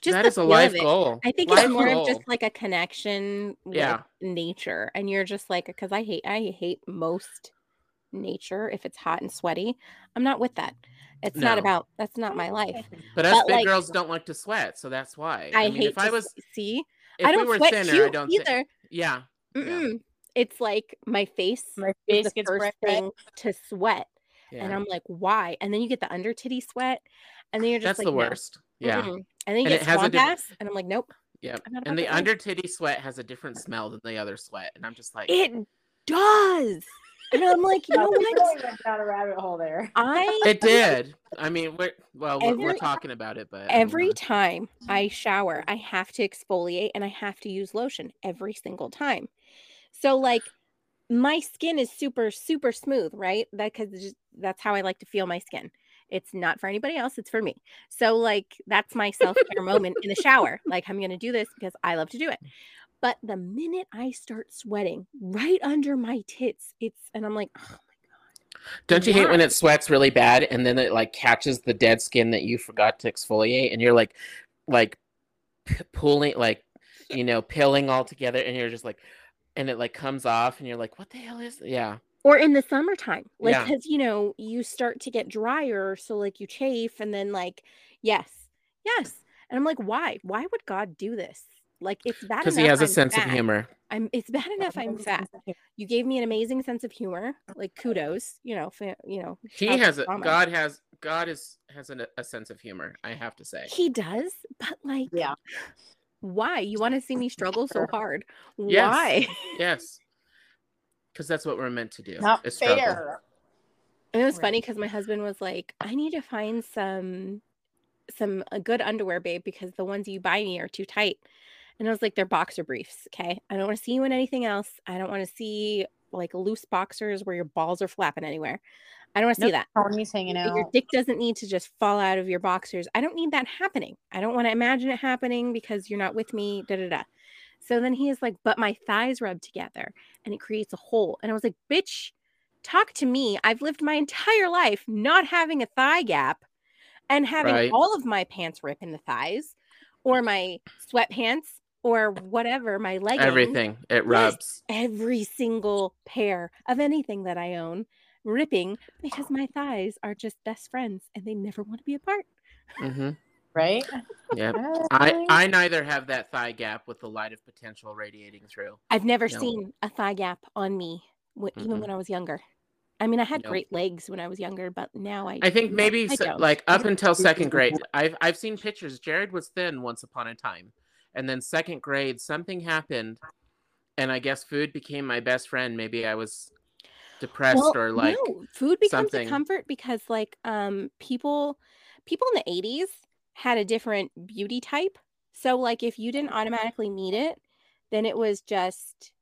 [SPEAKER 2] just
[SPEAKER 3] that
[SPEAKER 2] the
[SPEAKER 3] is a life goal
[SPEAKER 2] I think
[SPEAKER 3] life
[SPEAKER 2] it's more
[SPEAKER 3] goal.
[SPEAKER 2] of just like a connection with
[SPEAKER 3] Yeah.
[SPEAKER 2] nature, and you're just like, because I hate, I hate most nature if it's hot and sweaty. I'm not with that. It's not about. That's not my life.
[SPEAKER 3] but us
[SPEAKER 2] but,
[SPEAKER 3] big
[SPEAKER 2] like-
[SPEAKER 3] girls don't like to sweat so that's why
[SPEAKER 2] I,
[SPEAKER 3] i, mean
[SPEAKER 2] hate
[SPEAKER 3] if i was
[SPEAKER 2] see.
[SPEAKER 3] if
[SPEAKER 2] I don't
[SPEAKER 3] we were
[SPEAKER 2] sweat
[SPEAKER 3] thinner,
[SPEAKER 2] cute
[SPEAKER 3] I don't think.
[SPEAKER 2] either.
[SPEAKER 3] Yeah. Yeah.
[SPEAKER 2] Mm-mm. It's like my face
[SPEAKER 1] My
[SPEAKER 2] is
[SPEAKER 1] face
[SPEAKER 2] the
[SPEAKER 1] gets
[SPEAKER 2] first thing to sweat,
[SPEAKER 3] Yeah.
[SPEAKER 2] and I'm like, why? And then you get the under titty sweat, and then you're just
[SPEAKER 3] That's
[SPEAKER 2] like,
[SPEAKER 3] the
[SPEAKER 2] no.
[SPEAKER 3] worst. Yeah.
[SPEAKER 2] Mm-mm. And then you
[SPEAKER 3] And
[SPEAKER 2] get
[SPEAKER 3] it has
[SPEAKER 2] swamp
[SPEAKER 3] diff-
[SPEAKER 2] ass, and I'm like, nope.
[SPEAKER 3] Yep.
[SPEAKER 2] I'm not about
[SPEAKER 3] And the
[SPEAKER 2] that life.
[SPEAKER 3] under titty sweat has a different smell than the other sweat, and I'm just like,
[SPEAKER 2] It does, and I'm like, you know what?
[SPEAKER 1] really went down a rabbit hole there.
[SPEAKER 2] I
[SPEAKER 3] it did. I mean, we're well, we're, we're talking about it, but
[SPEAKER 2] every
[SPEAKER 3] wanna-
[SPEAKER 2] time I shower, mm. I have to exfoliate and I have to use lotion every single time. So like my skin is super super smooth, right? That cuz that's how I like to feel my skin. It's not for anybody else, it's for me. So like that's my self-care moment in the shower. Like I'm going to do this because I love to do it. But the minute I start sweating right under my tits, it's and I'm like, oh
[SPEAKER 3] Don't you hate when it sweats really bad and then it like catches the dead skin that you forgot to exfoliate and you're like like p- pulling like you know pilling all together and you're just like and it like comes off and you're like what the hell is yeah
[SPEAKER 2] or in the summertime like
[SPEAKER 3] Yeah.
[SPEAKER 2] because you know you start to get drier so like you chafe and then like yes yes and i'm like why why would god do this like it's bad enough.
[SPEAKER 3] because he has a
[SPEAKER 2] I'm
[SPEAKER 3] sense
[SPEAKER 2] fat.
[SPEAKER 3] of humor
[SPEAKER 2] i'm it's bad enough i'm fat you gave me an amazing sense of humor like kudos you know fa- you know
[SPEAKER 3] he has
[SPEAKER 2] to
[SPEAKER 3] a
[SPEAKER 2] Mama.
[SPEAKER 3] god has god is has an, a sense of humor i have to say
[SPEAKER 2] he does but like
[SPEAKER 1] Yeah.
[SPEAKER 2] Why you want to see me struggle so hard
[SPEAKER 3] Yes.
[SPEAKER 2] why
[SPEAKER 3] yes because that's what we're meant to do
[SPEAKER 1] Not
[SPEAKER 3] is struggle.
[SPEAKER 1] fair.
[SPEAKER 2] And it was funny because my husband was like, I need to find some some a good underwear, babe, because the ones you buy me are too tight. And I was like, they're boxer briefs. Okay. I don't want to see you in anything else. I don't want to see like loose boxers where your balls are flapping anywhere. I don't want to see that.
[SPEAKER 1] Tony's hanging
[SPEAKER 2] Like, Your dick doesn't need to just fall out of your boxers. I don't need that happening. I don't want to imagine it happening because you're not with me. Da da da. So then he is like, but my thighs rub together and it creates a hole. And I was like, bitch, talk to me. I've lived my entire life not having a thigh gap and having
[SPEAKER 3] Right.
[SPEAKER 2] all of my pants rip in the thighs or my sweatpants or whatever, my leggings.
[SPEAKER 3] everything it
[SPEAKER 2] Yes.
[SPEAKER 3] rubs
[SPEAKER 2] Every single pair of anything that I own ripping because my thighs are just best friends and they never want to be apart.
[SPEAKER 3] Mm-hmm.
[SPEAKER 1] Right?
[SPEAKER 3] yeah I, I neither have that thigh gap with the light of potential radiating through.
[SPEAKER 2] I've never
[SPEAKER 3] No.
[SPEAKER 2] seen a thigh gap on me, even
[SPEAKER 3] Mm-mm.
[SPEAKER 2] when I was younger. I mean, I had
[SPEAKER 3] Nope.
[SPEAKER 2] great legs when I was younger, but now I.
[SPEAKER 3] I think maybe
[SPEAKER 2] I
[SPEAKER 3] se-
[SPEAKER 2] don't.
[SPEAKER 3] like up until second grade, I've I've seen pictures. Jared was thin once upon a time, and then second grade, something happened, and I guess food became my best friend. Maybe I was depressed
[SPEAKER 2] Well,
[SPEAKER 3] or like
[SPEAKER 2] no, food becomes
[SPEAKER 3] something.
[SPEAKER 2] a comfort because like um people people in the 80s had a different beauty type. So like if you didn't automatically need it, then it was just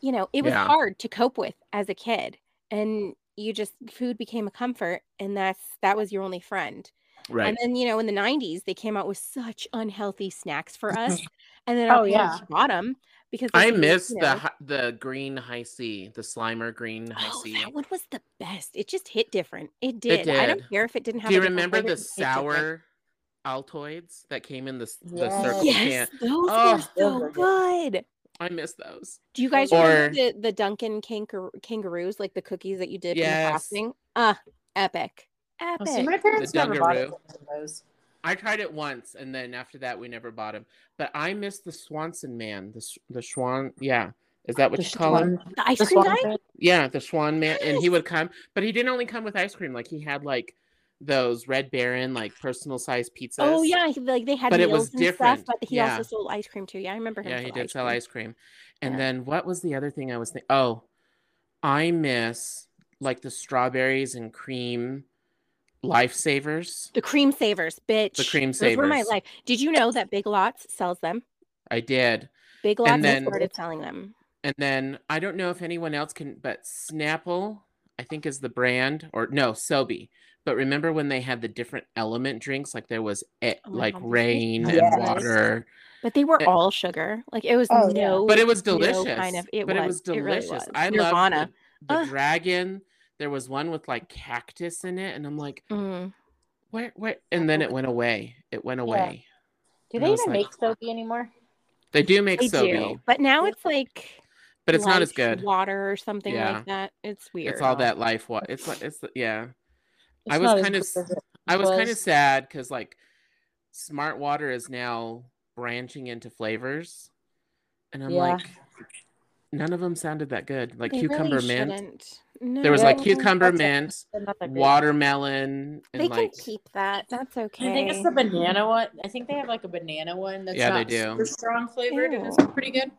[SPEAKER 2] you know, it was
[SPEAKER 3] Yeah.
[SPEAKER 2] hard to cope with as a kid. And you just food became a comfort and that's that was your only friend.
[SPEAKER 3] right.
[SPEAKER 2] And then, you know, in the 90s, they came out with such unhealthy snacks for us. And then our
[SPEAKER 1] Oh,
[SPEAKER 2] parents
[SPEAKER 1] yeah.
[SPEAKER 2] bought them because
[SPEAKER 3] I miss
[SPEAKER 2] you
[SPEAKER 3] the
[SPEAKER 2] know,
[SPEAKER 3] hi- the green high C, the Slimer green high
[SPEAKER 2] Oh,
[SPEAKER 3] C.
[SPEAKER 2] that one was the best. It just hit different. It did. I don't care if it didn't have.
[SPEAKER 3] Do you
[SPEAKER 2] a
[SPEAKER 3] remember the
[SPEAKER 2] it hit different.
[SPEAKER 3] sour Altoids that came in the the
[SPEAKER 1] Yes.
[SPEAKER 3] circle
[SPEAKER 2] Yes,
[SPEAKER 3] can?
[SPEAKER 2] those
[SPEAKER 3] Oh.
[SPEAKER 2] were so good.
[SPEAKER 3] I miss those.
[SPEAKER 2] Do you guys
[SPEAKER 3] Or-
[SPEAKER 2] remember the, the Dunkin' kangaroo, kangaroos, like the cookies that you did in
[SPEAKER 3] Yes.
[SPEAKER 2] the frosting? Ah, epic,
[SPEAKER 1] Oh, see,
[SPEAKER 2] epic.
[SPEAKER 1] my parents
[SPEAKER 3] The
[SPEAKER 1] never bought
[SPEAKER 3] Dunkaroo.
[SPEAKER 1] us those.
[SPEAKER 3] I tried it once, and then after that, we never bought them. But I miss the Swanson man, the s- the Schwan. Yeah, is that what
[SPEAKER 1] The
[SPEAKER 3] you call him?
[SPEAKER 1] Swan-
[SPEAKER 2] The ice
[SPEAKER 1] the
[SPEAKER 2] cream
[SPEAKER 1] Swan
[SPEAKER 2] guy.
[SPEAKER 1] thing?
[SPEAKER 3] Yeah, the Schwan man, and he would come, but he didn't only come with ice cream. Like he had like those Red Baron like personal size pizzas.
[SPEAKER 2] Oh yeah, he- like they had
[SPEAKER 3] But it
[SPEAKER 2] meals
[SPEAKER 3] was
[SPEAKER 2] and
[SPEAKER 3] different,
[SPEAKER 2] stuff, but he
[SPEAKER 3] yeah.
[SPEAKER 2] also sold ice cream too. Yeah, I remember him.
[SPEAKER 3] yeah, he
[SPEAKER 2] sell
[SPEAKER 3] did sell
[SPEAKER 2] cream.
[SPEAKER 3] ice cream. And
[SPEAKER 2] Yeah.
[SPEAKER 3] then what was the other thing I was thinking? Oh, I miss like the strawberries and cream lifesavers.
[SPEAKER 2] The cream savers, bitch.
[SPEAKER 3] The cream
[SPEAKER 2] Those were my life. Did you know that Big Lots sells them?
[SPEAKER 3] I did.
[SPEAKER 2] Big Lots
[SPEAKER 3] then-
[SPEAKER 2] started selling them.
[SPEAKER 3] And then I don't know if anyone else can, but Snapple, I think is the brand, or no, Sobe. But remember when they had the different element drinks? Like there was e-
[SPEAKER 2] Oh
[SPEAKER 3] like
[SPEAKER 2] God,
[SPEAKER 3] rain
[SPEAKER 1] Yes.
[SPEAKER 3] and water,
[SPEAKER 2] But they were
[SPEAKER 3] Eh,
[SPEAKER 2] all sugar. Like it was
[SPEAKER 1] Oh, yeah.
[SPEAKER 2] no.
[SPEAKER 3] but it was
[SPEAKER 2] no
[SPEAKER 3] delicious.
[SPEAKER 2] kind of. It
[SPEAKER 3] but
[SPEAKER 2] was.
[SPEAKER 3] it was
[SPEAKER 2] It really
[SPEAKER 3] delicious.
[SPEAKER 2] was.
[SPEAKER 3] I
[SPEAKER 2] Nirvana.
[SPEAKER 3] loved the, the
[SPEAKER 2] Ugh.
[SPEAKER 3] dragon. There was one with like cactus in it, and I'm like,
[SPEAKER 2] Mm.
[SPEAKER 3] where, where? And then it went away. It went away.
[SPEAKER 1] Do
[SPEAKER 3] And
[SPEAKER 1] they even
[SPEAKER 3] like-
[SPEAKER 1] make Sobe anymore?
[SPEAKER 3] They do make
[SPEAKER 2] They
[SPEAKER 3] Sobe,
[SPEAKER 2] do, but now it's like.
[SPEAKER 3] but it's not as good.
[SPEAKER 2] Water or something
[SPEAKER 3] Yeah.
[SPEAKER 2] like that. It's weird.
[SPEAKER 3] It's all that life. What? It's like it's yeah.
[SPEAKER 1] It's
[SPEAKER 3] I was kind of
[SPEAKER 1] good as it
[SPEAKER 3] I was kind of sad because like Smart Water is now branching into flavors, and I'm
[SPEAKER 1] Yeah.
[SPEAKER 3] like, none of them sounded that good. Like
[SPEAKER 2] They
[SPEAKER 3] cucumber
[SPEAKER 2] really
[SPEAKER 3] mint.
[SPEAKER 2] shouldn't.
[SPEAKER 3] There was like cucumber mint,
[SPEAKER 1] They're not that great.
[SPEAKER 3] watermelon, and
[SPEAKER 2] They
[SPEAKER 3] like
[SPEAKER 2] can keep that. That's okay.
[SPEAKER 1] I think it's the banana one. I think they have like a banana one that's
[SPEAKER 3] Yeah, they
[SPEAKER 1] not
[SPEAKER 3] do.
[SPEAKER 1] super strong flavored and it's pretty good.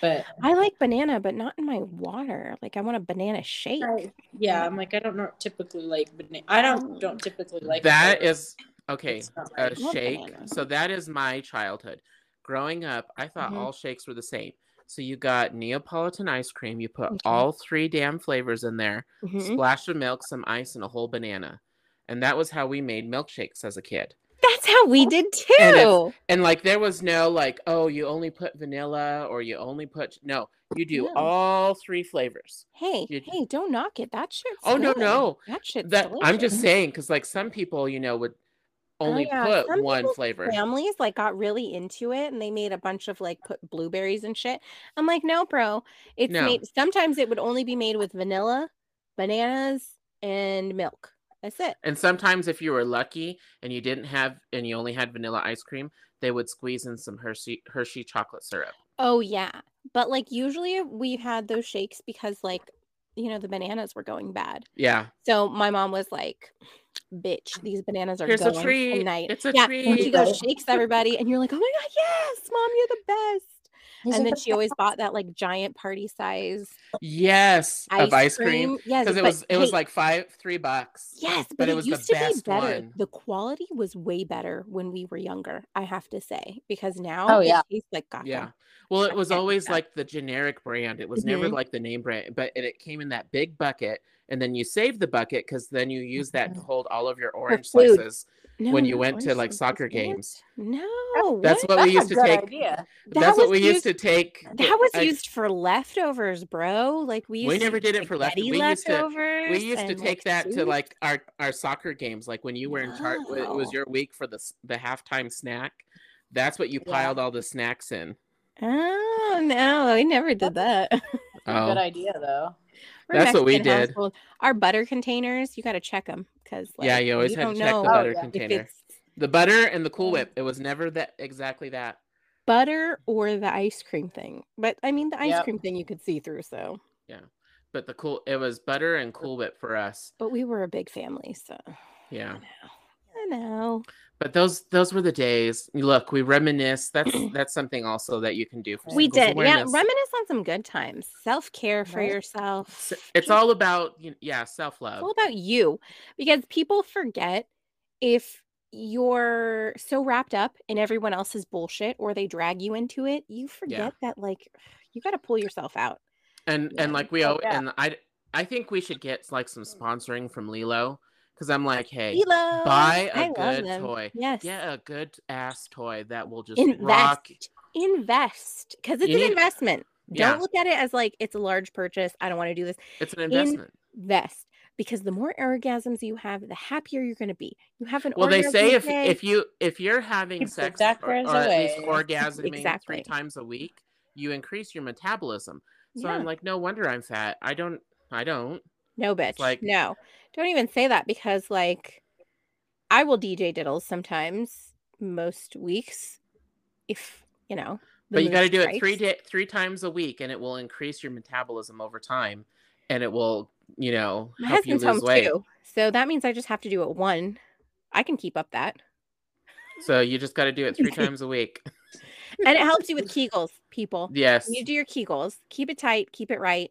[SPEAKER 1] But
[SPEAKER 2] I like banana, but not in my water. Like I want a banana shake.
[SPEAKER 1] I- yeah, I'm like I don't know typically like banana. I don't don't typically like
[SPEAKER 3] that
[SPEAKER 1] flavor.
[SPEAKER 3] is okay.
[SPEAKER 1] It's
[SPEAKER 3] A shake.
[SPEAKER 2] banana.
[SPEAKER 3] So that is my childhood. Growing up, I thought
[SPEAKER 1] Mhm.
[SPEAKER 3] all shakes were the same. So you got Neapolitan ice cream. You put
[SPEAKER 2] Okay.
[SPEAKER 3] all three damn flavors in there.
[SPEAKER 2] Mhm.
[SPEAKER 3] splash of milk, some ice, and a whole banana. And that was how we made milkshakes as a kid.
[SPEAKER 2] That's how we did
[SPEAKER 3] And
[SPEAKER 2] too.
[SPEAKER 3] And like there was no like, oh, you only put vanilla or you only put no, you do
[SPEAKER 2] No.
[SPEAKER 3] all three flavors.
[SPEAKER 2] Hey,
[SPEAKER 3] you-
[SPEAKER 2] hey, don't knock it. That shit's
[SPEAKER 3] Oh no,
[SPEAKER 2] good.
[SPEAKER 3] no.
[SPEAKER 2] That shit's
[SPEAKER 3] That I'm just saying because like some people, you know, would Oh, oh, only
[SPEAKER 2] yeah,
[SPEAKER 3] put
[SPEAKER 2] some
[SPEAKER 3] one flavor.
[SPEAKER 2] Families like got really into it and they made a bunch of like put blueberries and shit. I'm like, no, bro. It's
[SPEAKER 3] No.
[SPEAKER 2] made sometimes it would only be made with vanilla, bananas, and milk. That's it.
[SPEAKER 3] And sometimes if you were lucky and you didn't have and you only had vanilla ice cream, they would squeeze in some Hershey Hershey chocolate syrup.
[SPEAKER 2] Oh yeah. But like usually we've had those shakes because like you know the bananas were going bad.
[SPEAKER 3] Yeah.
[SPEAKER 2] So my mom was like, "Bitch, these bananas are
[SPEAKER 3] Here's a
[SPEAKER 2] going
[SPEAKER 3] treat.
[SPEAKER 2] tonight."
[SPEAKER 3] It's a
[SPEAKER 2] yeah,
[SPEAKER 3] treat.
[SPEAKER 2] and she goes shakes everybody, and you're like, "Oh my god, yes, mom, you're the best."
[SPEAKER 1] These
[SPEAKER 2] and then
[SPEAKER 1] the
[SPEAKER 2] she always bought that like giant party size
[SPEAKER 3] Yes.
[SPEAKER 2] ice,
[SPEAKER 3] of ice cream.
[SPEAKER 2] Yes,
[SPEAKER 3] Because it was it was like five three bucks.
[SPEAKER 2] yes, but,
[SPEAKER 3] but it
[SPEAKER 2] it,
[SPEAKER 3] was the
[SPEAKER 2] used to
[SPEAKER 3] best
[SPEAKER 2] be better.
[SPEAKER 3] one.
[SPEAKER 2] The quality was way better when we were younger. I have to say because now
[SPEAKER 1] Oh,
[SPEAKER 2] it
[SPEAKER 1] yeah.
[SPEAKER 2] tastes like caca.
[SPEAKER 3] Yeah. Well, it was always like the generic brand. It was never
[SPEAKER 2] Mhm.
[SPEAKER 3] like the name brand, but it, it came in that big bucket, and then you save the bucket because then you use that to hold all of your orange slices.
[SPEAKER 2] No,
[SPEAKER 3] when you went to, like, soccer
[SPEAKER 2] What?
[SPEAKER 3] games.
[SPEAKER 2] No,
[SPEAKER 3] That's
[SPEAKER 2] what?
[SPEAKER 3] what we used to take.
[SPEAKER 1] idea.
[SPEAKER 2] That
[SPEAKER 3] That's what
[SPEAKER 2] was
[SPEAKER 3] we used
[SPEAKER 2] used-
[SPEAKER 3] to take.
[SPEAKER 2] That was
[SPEAKER 3] I-
[SPEAKER 2] used for leftovers, bro. Like we used
[SPEAKER 3] We never
[SPEAKER 2] use
[SPEAKER 3] did it for left-
[SPEAKER 2] spaghetti
[SPEAKER 3] we used to-
[SPEAKER 2] leftovers.
[SPEAKER 3] we used to take
[SPEAKER 2] like,
[SPEAKER 3] that to like our our soccer games like when you were in charge it was your week for the s- the halftime snack that's what you
[SPEAKER 1] Yeah.
[SPEAKER 3] piled all the snacks in
[SPEAKER 2] Oh no, we never did that.
[SPEAKER 1] A good
[SPEAKER 3] oh
[SPEAKER 1] idea though.
[SPEAKER 2] We're
[SPEAKER 3] That's what we did.
[SPEAKER 2] household. Our butter containers, you got to check them because like,
[SPEAKER 3] yeah you always had
[SPEAKER 2] don't
[SPEAKER 3] to check
[SPEAKER 2] know
[SPEAKER 3] the butter
[SPEAKER 2] if
[SPEAKER 3] container
[SPEAKER 2] it's
[SPEAKER 3] the butter and the cool whip it was never that exactly that
[SPEAKER 2] butter or the ice cream thing. But I mean, the ice
[SPEAKER 1] Yep.
[SPEAKER 2] cream thing you could see through. So, Yeah.
[SPEAKER 3] but the cool it was butter and cool whip for us
[SPEAKER 2] but we were a big family, so
[SPEAKER 3] yeah
[SPEAKER 2] I know.
[SPEAKER 3] But those those were the days look we reminisce that's that's something also that you can do for
[SPEAKER 2] We did, yeah. Reminisce on some good times. Self care for
[SPEAKER 1] Right.
[SPEAKER 2] yourself.
[SPEAKER 3] It's all about you know, yeah self-love
[SPEAKER 2] It's all about you because people forget if you're so wrapped up in everyone else's bullshit or they drag you into it, you forget that like you got to pull yourself out.
[SPEAKER 3] and
[SPEAKER 2] Yeah.
[SPEAKER 3] and like we
[SPEAKER 1] Oh,
[SPEAKER 3] all
[SPEAKER 1] yeah.
[SPEAKER 3] and i i think we should get like some sponsoring from Lelo because i'm like hey
[SPEAKER 2] Lelo,
[SPEAKER 3] buy a
[SPEAKER 2] I
[SPEAKER 3] good toy
[SPEAKER 2] Yes.
[SPEAKER 3] get a good ass toy that will just
[SPEAKER 2] invest.
[SPEAKER 3] rock
[SPEAKER 2] Invest because it's
[SPEAKER 3] You
[SPEAKER 2] an
[SPEAKER 3] need-
[SPEAKER 2] investment.
[SPEAKER 3] Yeah.
[SPEAKER 2] Don't look at it as like it's a large purchase. I don't want to do this.
[SPEAKER 3] it's an investment
[SPEAKER 2] Invest because the more orgasms you have, the happier you're going to be. You have an
[SPEAKER 3] well they say if
[SPEAKER 2] day,
[SPEAKER 3] if you if you're having
[SPEAKER 1] the
[SPEAKER 3] sex or, or at least orgasming
[SPEAKER 2] Exactly.
[SPEAKER 3] three times a week you increase your metabolism so
[SPEAKER 2] Yeah.
[SPEAKER 3] i'm like no wonder i'm fat i don't i don't
[SPEAKER 2] No, bitch.
[SPEAKER 3] like-
[SPEAKER 2] no, don't even say that because, like, I will DJ diddles sometimes, most weeks, if you know.
[SPEAKER 3] but you got to do it three day, three times a week and it will increase your metabolism over time and it will you know
[SPEAKER 2] My
[SPEAKER 3] help you lose weight
[SPEAKER 2] too, so that means I just have to do it one. I can keep up that,
[SPEAKER 3] so you just got to do it three times a week
[SPEAKER 2] and it helps you with Kegels, people.
[SPEAKER 3] yes
[SPEAKER 2] You do your Kegels, keep it tight, keep it right,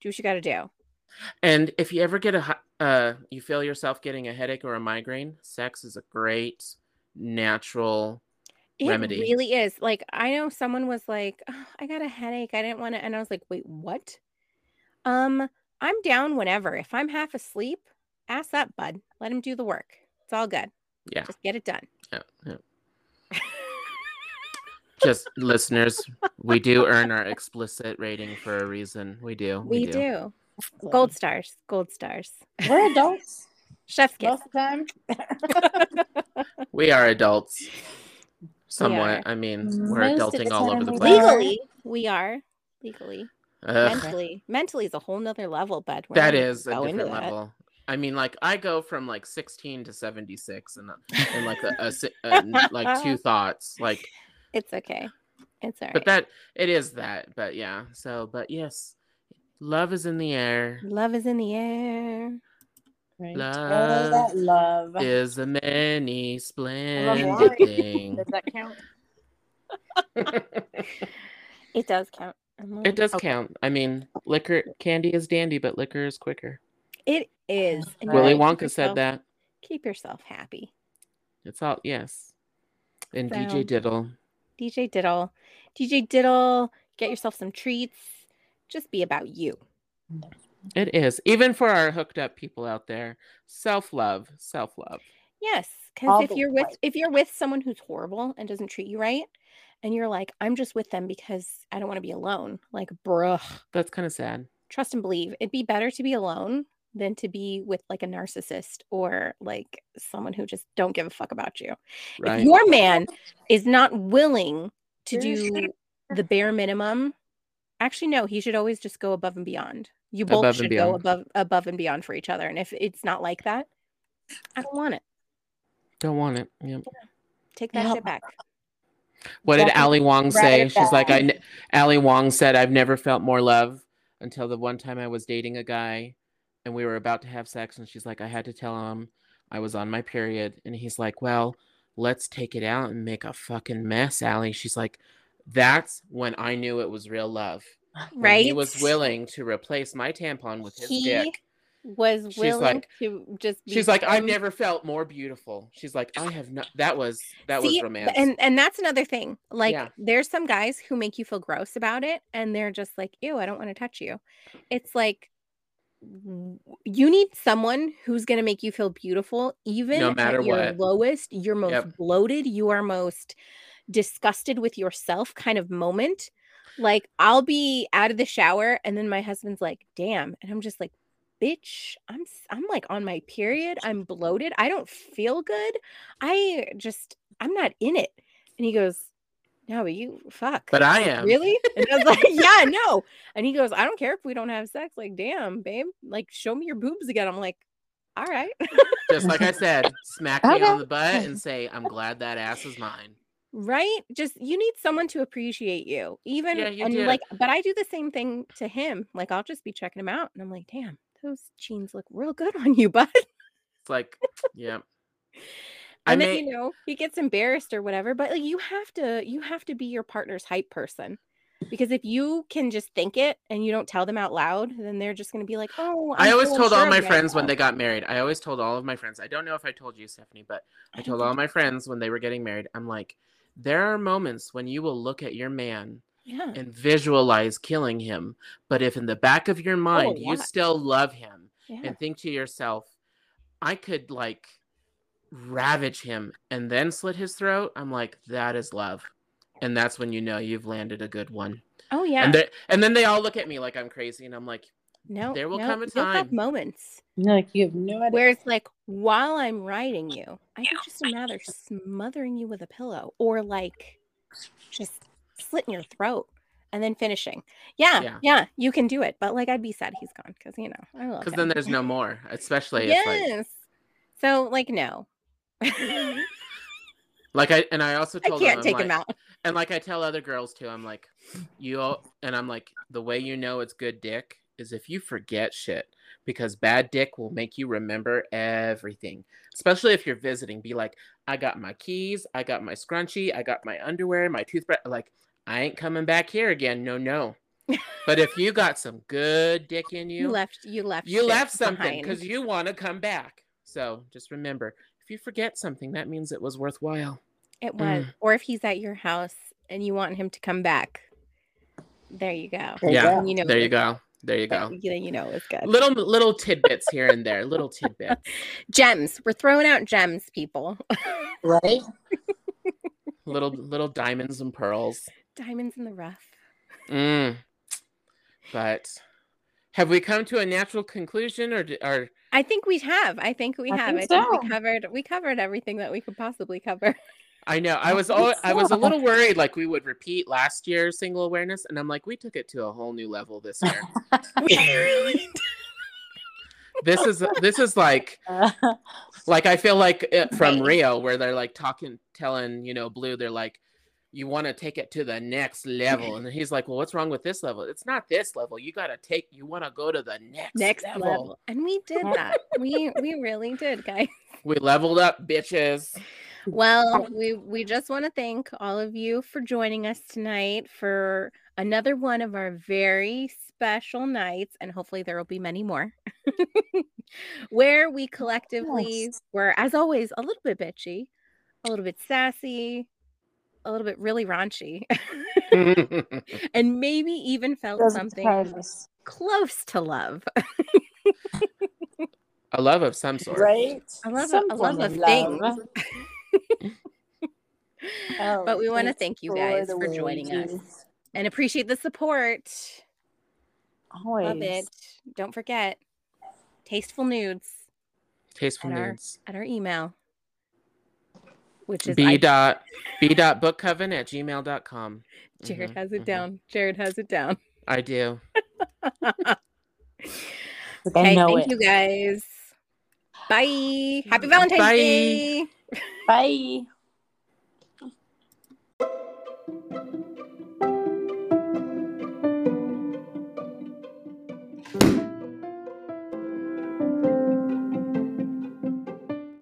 [SPEAKER 2] do what you got to do.
[SPEAKER 3] And if you ever get a, uh, you feel yourself getting a headache or a migraine, sex is a great natural. Remedy.
[SPEAKER 2] It
[SPEAKER 3] remedy.
[SPEAKER 2] really is. Like I know someone was like, "Oh, "I got a headache. I didn't want to," and I was like, "Wait, what?" Um, I'm down whenever. If I'm half asleep, ass up, bud. Let him do the work. It's all good.
[SPEAKER 3] Yeah.
[SPEAKER 2] Just get it done.
[SPEAKER 3] yeah, yeah. Just listeners, we do earn our explicit rating for a reason. We do.
[SPEAKER 2] We, do. Gold stars. Gold stars.
[SPEAKER 1] We're adults
[SPEAKER 2] Chef's kiss.
[SPEAKER 1] most of the time.
[SPEAKER 3] We are adults. Somewhat.
[SPEAKER 2] are.
[SPEAKER 3] I mean, we're
[SPEAKER 1] Most
[SPEAKER 3] adulting all over the place.
[SPEAKER 2] Legally, we are. Legally.
[SPEAKER 3] Ugh,
[SPEAKER 2] Mentally. Mentally is a whole nother level, bud. We're
[SPEAKER 3] that
[SPEAKER 2] not gonna
[SPEAKER 3] is a
[SPEAKER 2] go into
[SPEAKER 3] different
[SPEAKER 2] that.
[SPEAKER 3] level. I mean, like I go from like 16 to 76 and uh, in like a, a, si- a like two thoughts. Like
[SPEAKER 2] It's okay. It's all right.
[SPEAKER 3] But that it is that. But yeah. So, but yes, love is in the air.
[SPEAKER 2] Love is in the air.
[SPEAKER 1] Right.
[SPEAKER 3] Love
[SPEAKER 1] Oh, that love.
[SPEAKER 3] Is a many
[SPEAKER 1] wine.
[SPEAKER 3] splendid thing.
[SPEAKER 1] Does that count?
[SPEAKER 2] It does count. I'm
[SPEAKER 3] It does
[SPEAKER 2] okay.
[SPEAKER 3] count. I mean, liquor candy is dandy, but liquor is quicker.
[SPEAKER 2] It is. and
[SPEAKER 3] Willy
[SPEAKER 2] gotta keep
[SPEAKER 3] Wonka said that.
[SPEAKER 2] Keep yourself happy.
[SPEAKER 3] It's all yes. And
[SPEAKER 2] So-
[SPEAKER 3] DJ Diddle.
[SPEAKER 2] DJ Diddle. DJ Diddle, get yourself some treats. Just be about you.
[SPEAKER 3] It is. Even for our hooked up people out there. Self love. Self love.
[SPEAKER 2] Yes, because if you're with
[SPEAKER 1] way.
[SPEAKER 2] if you're with someone who's horrible and doesn't treat you right, and you're like, I'm just with them because I don't want to be alone. Like, bruh,
[SPEAKER 3] That's kind of sad.
[SPEAKER 2] trust and believe. It'd be better to be alone than to be with like a narcissist or like someone who just don't give a fuck about you.
[SPEAKER 3] Right.
[SPEAKER 2] If your man is not willing to do the bare minimum, actually no, he should always just go above and beyond. You both
[SPEAKER 3] Above
[SPEAKER 2] should go above above and beyond for each other. And if it's not like that, I don't want it.
[SPEAKER 3] Don't want it. Yep.
[SPEAKER 2] Take that
[SPEAKER 1] Yeah.
[SPEAKER 2] shit back.
[SPEAKER 3] What did Ali Wong say?
[SPEAKER 1] it
[SPEAKER 3] She's like, I. ne- Ali Wong said, I've never felt more love until the one time I was dating a guy, and we were about to have sex, and she's like, I had to tell him I was on my period, and he's like, Well, let's take it out and make a fucking mess, Ali. She's like, That's when I knew it was real love.
[SPEAKER 2] Right?
[SPEAKER 3] He was willing to replace my tampon with his
[SPEAKER 2] He
[SPEAKER 3] dick.
[SPEAKER 2] was
[SPEAKER 3] She's
[SPEAKER 2] willing
[SPEAKER 3] like-
[SPEAKER 2] to just
[SPEAKER 3] She's like, I've never felt more beautiful. She's like, I have not. That was that
[SPEAKER 2] See,
[SPEAKER 3] was romance.
[SPEAKER 2] And and that's another thing. Like
[SPEAKER 3] Yeah.
[SPEAKER 2] there's some guys who make you feel gross about it and they're just like, ew, I don't want to touch you. It's like you need someone who's gonna make you feel beautiful, even
[SPEAKER 3] No matter
[SPEAKER 2] at your
[SPEAKER 3] what.
[SPEAKER 2] lowest, your most
[SPEAKER 3] Yep.
[SPEAKER 2] bloated, you are most disgusted with yourself kind of moment. Like I'll be out of the shower and then my husband's like, damn. And I'm just like, bitch, I'm s- I'm like on my period. I'm bloated. I don't feel good. I just I'm not in it. And he goes, No, but you fuck.
[SPEAKER 3] but I am.
[SPEAKER 2] Really? And I was like, Yeah, no. And he goes, I don't care if we don't have sex. Like, damn, babe. Like, show me your boobs again. I'm like, all right.
[SPEAKER 3] Just like I said, smack me
[SPEAKER 1] Okay.
[SPEAKER 3] on the butt and say, I'm glad that ass is mine.
[SPEAKER 2] Right just you need someone to appreciate you even
[SPEAKER 3] Yeah, you
[SPEAKER 2] and
[SPEAKER 3] do.
[SPEAKER 2] like but i do the same thing to him like i'll just be checking him out and i'm like damn those jeans look real good on you bud
[SPEAKER 3] It's like, yeah. I
[SPEAKER 2] and then
[SPEAKER 3] may,
[SPEAKER 2] you know he gets embarrassed or whatever but like you have to you have to be your partner's hype person because if you can just think it and you don't tell them out loud then they're just going to be like oh
[SPEAKER 3] I
[SPEAKER 2] I'm
[SPEAKER 3] always
[SPEAKER 2] so
[SPEAKER 3] told all my friends when they got married. I always told all of my friends. I don't know if I told you, Stephanie, but I told all my friends when they were getting married. I'm like, there are moments when you will look at your man
[SPEAKER 2] yeah
[SPEAKER 3] and visualize killing him, but if in the back of your oh, mind you still love him
[SPEAKER 2] yeah
[SPEAKER 3] and think to yourself, I could like ravage him and then slit his throat, I'm like, that is love. And that's when you know you've landed a good one.
[SPEAKER 2] oh yeah
[SPEAKER 3] And and then they all look at me like I'm crazy, and I'm like,
[SPEAKER 2] no
[SPEAKER 3] there will
[SPEAKER 2] no,
[SPEAKER 3] come a
[SPEAKER 2] you'll have
[SPEAKER 3] time.
[SPEAKER 2] moments
[SPEAKER 1] No, like you have no idea.
[SPEAKER 2] Where it's like while I'm riding you, I can just imagine smothering you with a pillow or like just slitting your throat and then finishing. Yeah,
[SPEAKER 3] Yeah.
[SPEAKER 2] yeah, you can do it. But like I'd be sad he's gone because you know I love
[SPEAKER 3] because then there's no more. Especially if like,
[SPEAKER 2] yes. So like no,
[SPEAKER 3] like I and I also
[SPEAKER 2] I
[SPEAKER 3] told
[SPEAKER 2] can't
[SPEAKER 3] them,
[SPEAKER 2] take
[SPEAKER 3] I'm
[SPEAKER 2] him out.
[SPEAKER 3] and like I tell other girls too. I'm like, you all, and I'm like, the way you know it's good dick is if you forget shit because bad dick will make you remember everything. Especially if you're visiting, be like, I got my keys, I got my scrunchie, I got my underwear, my toothbrush. Like, I ain't coming back here again. No, no. but if you got some good dick in
[SPEAKER 2] You
[SPEAKER 3] you,
[SPEAKER 2] left. You left.
[SPEAKER 3] you left something because you want to come back. So just remember, if you forget something, that means it was worthwhile.
[SPEAKER 2] it was.
[SPEAKER 3] Mm.
[SPEAKER 2] Or if he's at your house and you want him to come back, there you go.
[SPEAKER 1] There you
[SPEAKER 3] yeah,
[SPEAKER 1] go.
[SPEAKER 2] You know
[SPEAKER 3] there you
[SPEAKER 2] it-
[SPEAKER 3] go. There you
[SPEAKER 2] that-
[SPEAKER 3] go.
[SPEAKER 2] Then you know it's good.
[SPEAKER 3] Little little tidbits here and there. Little tidbits.
[SPEAKER 2] Gems. We're throwing out gems, people.
[SPEAKER 1] right?
[SPEAKER 3] little little diamonds and pearls.
[SPEAKER 2] Diamonds in the rough.
[SPEAKER 3] Mm. But have we come to a natural conclusion, or or
[SPEAKER 2] I think we have. I think we
[SPEAKER 1] I
[SPEAKER 2] have.
[SPEAKER 1] think
[SPEAKER 2] I think
[SPEAKER 1] so.
[SPEAKER 2] we covered we covered everything that we could possibly cover.
[SPEAKER 3] I know I was
[SPEAKER 1] think
[SPEAKER 3] al- I was a little worried like we would repeat last year's single awareness, and I'm like we took it to a whole new level this year. we really this is this is like like I feel like uh, from Rio where they're like talking, telling you know Blu, they're like, you want to take it to the next level. And he's like, Well, what's wrong with this level? It's not this level. You gotta take you want to go to the next
[SPEAKER 2] Next
[SPEAKER 3] level.
[SPEAKER 2] level. And we did that. we we really did, guys.
[SPEAKER 3] We leveled up, bitches.
[SPEAKER 2] Well, we we just want to thank all of you for joining us tonight for another one of our very special nights, and hopefully there will be many more, where we collectively
[SPEAKER 1] Yes.
[SPEAKER 2] were, as always, a little bit bitchy, a little bit sassy, a little bit really raunchy, and maybe even felt
[SPEAKER 1] Doesn't
[SPEAKER 2] something
[SPEAKER 1] surprise
[SPEAKER 2] close to love.
[SPEAKER 3] a love of some sort.
[SPEAKER 1] Right?
[SPEAKER 2] I love a-
[SPEAKER 1] Some
[SPEAKER 2] a love
[SPEAKER 1] form
[SPEAKER 2] of things.
[SPEAKER 1] Oh,
[SPEAKER 2] But we wanna thank you guys
[SPEAKER 1] the
[SPEAKER 2] for joining us. and appreciate the support.
[SPEAKER 1] Always.
[SPEAKER 2] Love it. Don't forget tasteful nudes
[SPEAKER 3] Tasteful
[SPEAKER 2] And our-
[SPEAKER 3] nudes.
[SPEAKER 2] at our email, which is
[SPEAKER 3] B
[SPEAKER 2] I-
[SPEAKER 3] dot B dot bookcoven at gmail.com.
[SPEAKER 2] Jared
[SPEAKER 3] Mhm,
[SPEAKER 2] has it
[SPEAKER 3] mhm.
[SPEAKER 2] down. Jared has it down.
[SPEAKER 3] I do.
[SPEAKER 2] Okay,
[SPEAKER 1] know
[SPEAKER 2] thank
[SPEAKER 1] it.
[SPEAKER 2] you guys. Bye. Happy Valentine's
[SPEAKER 3] Bye.
[SPEAKER 2] Day.
[SPEAKER 1] Bye.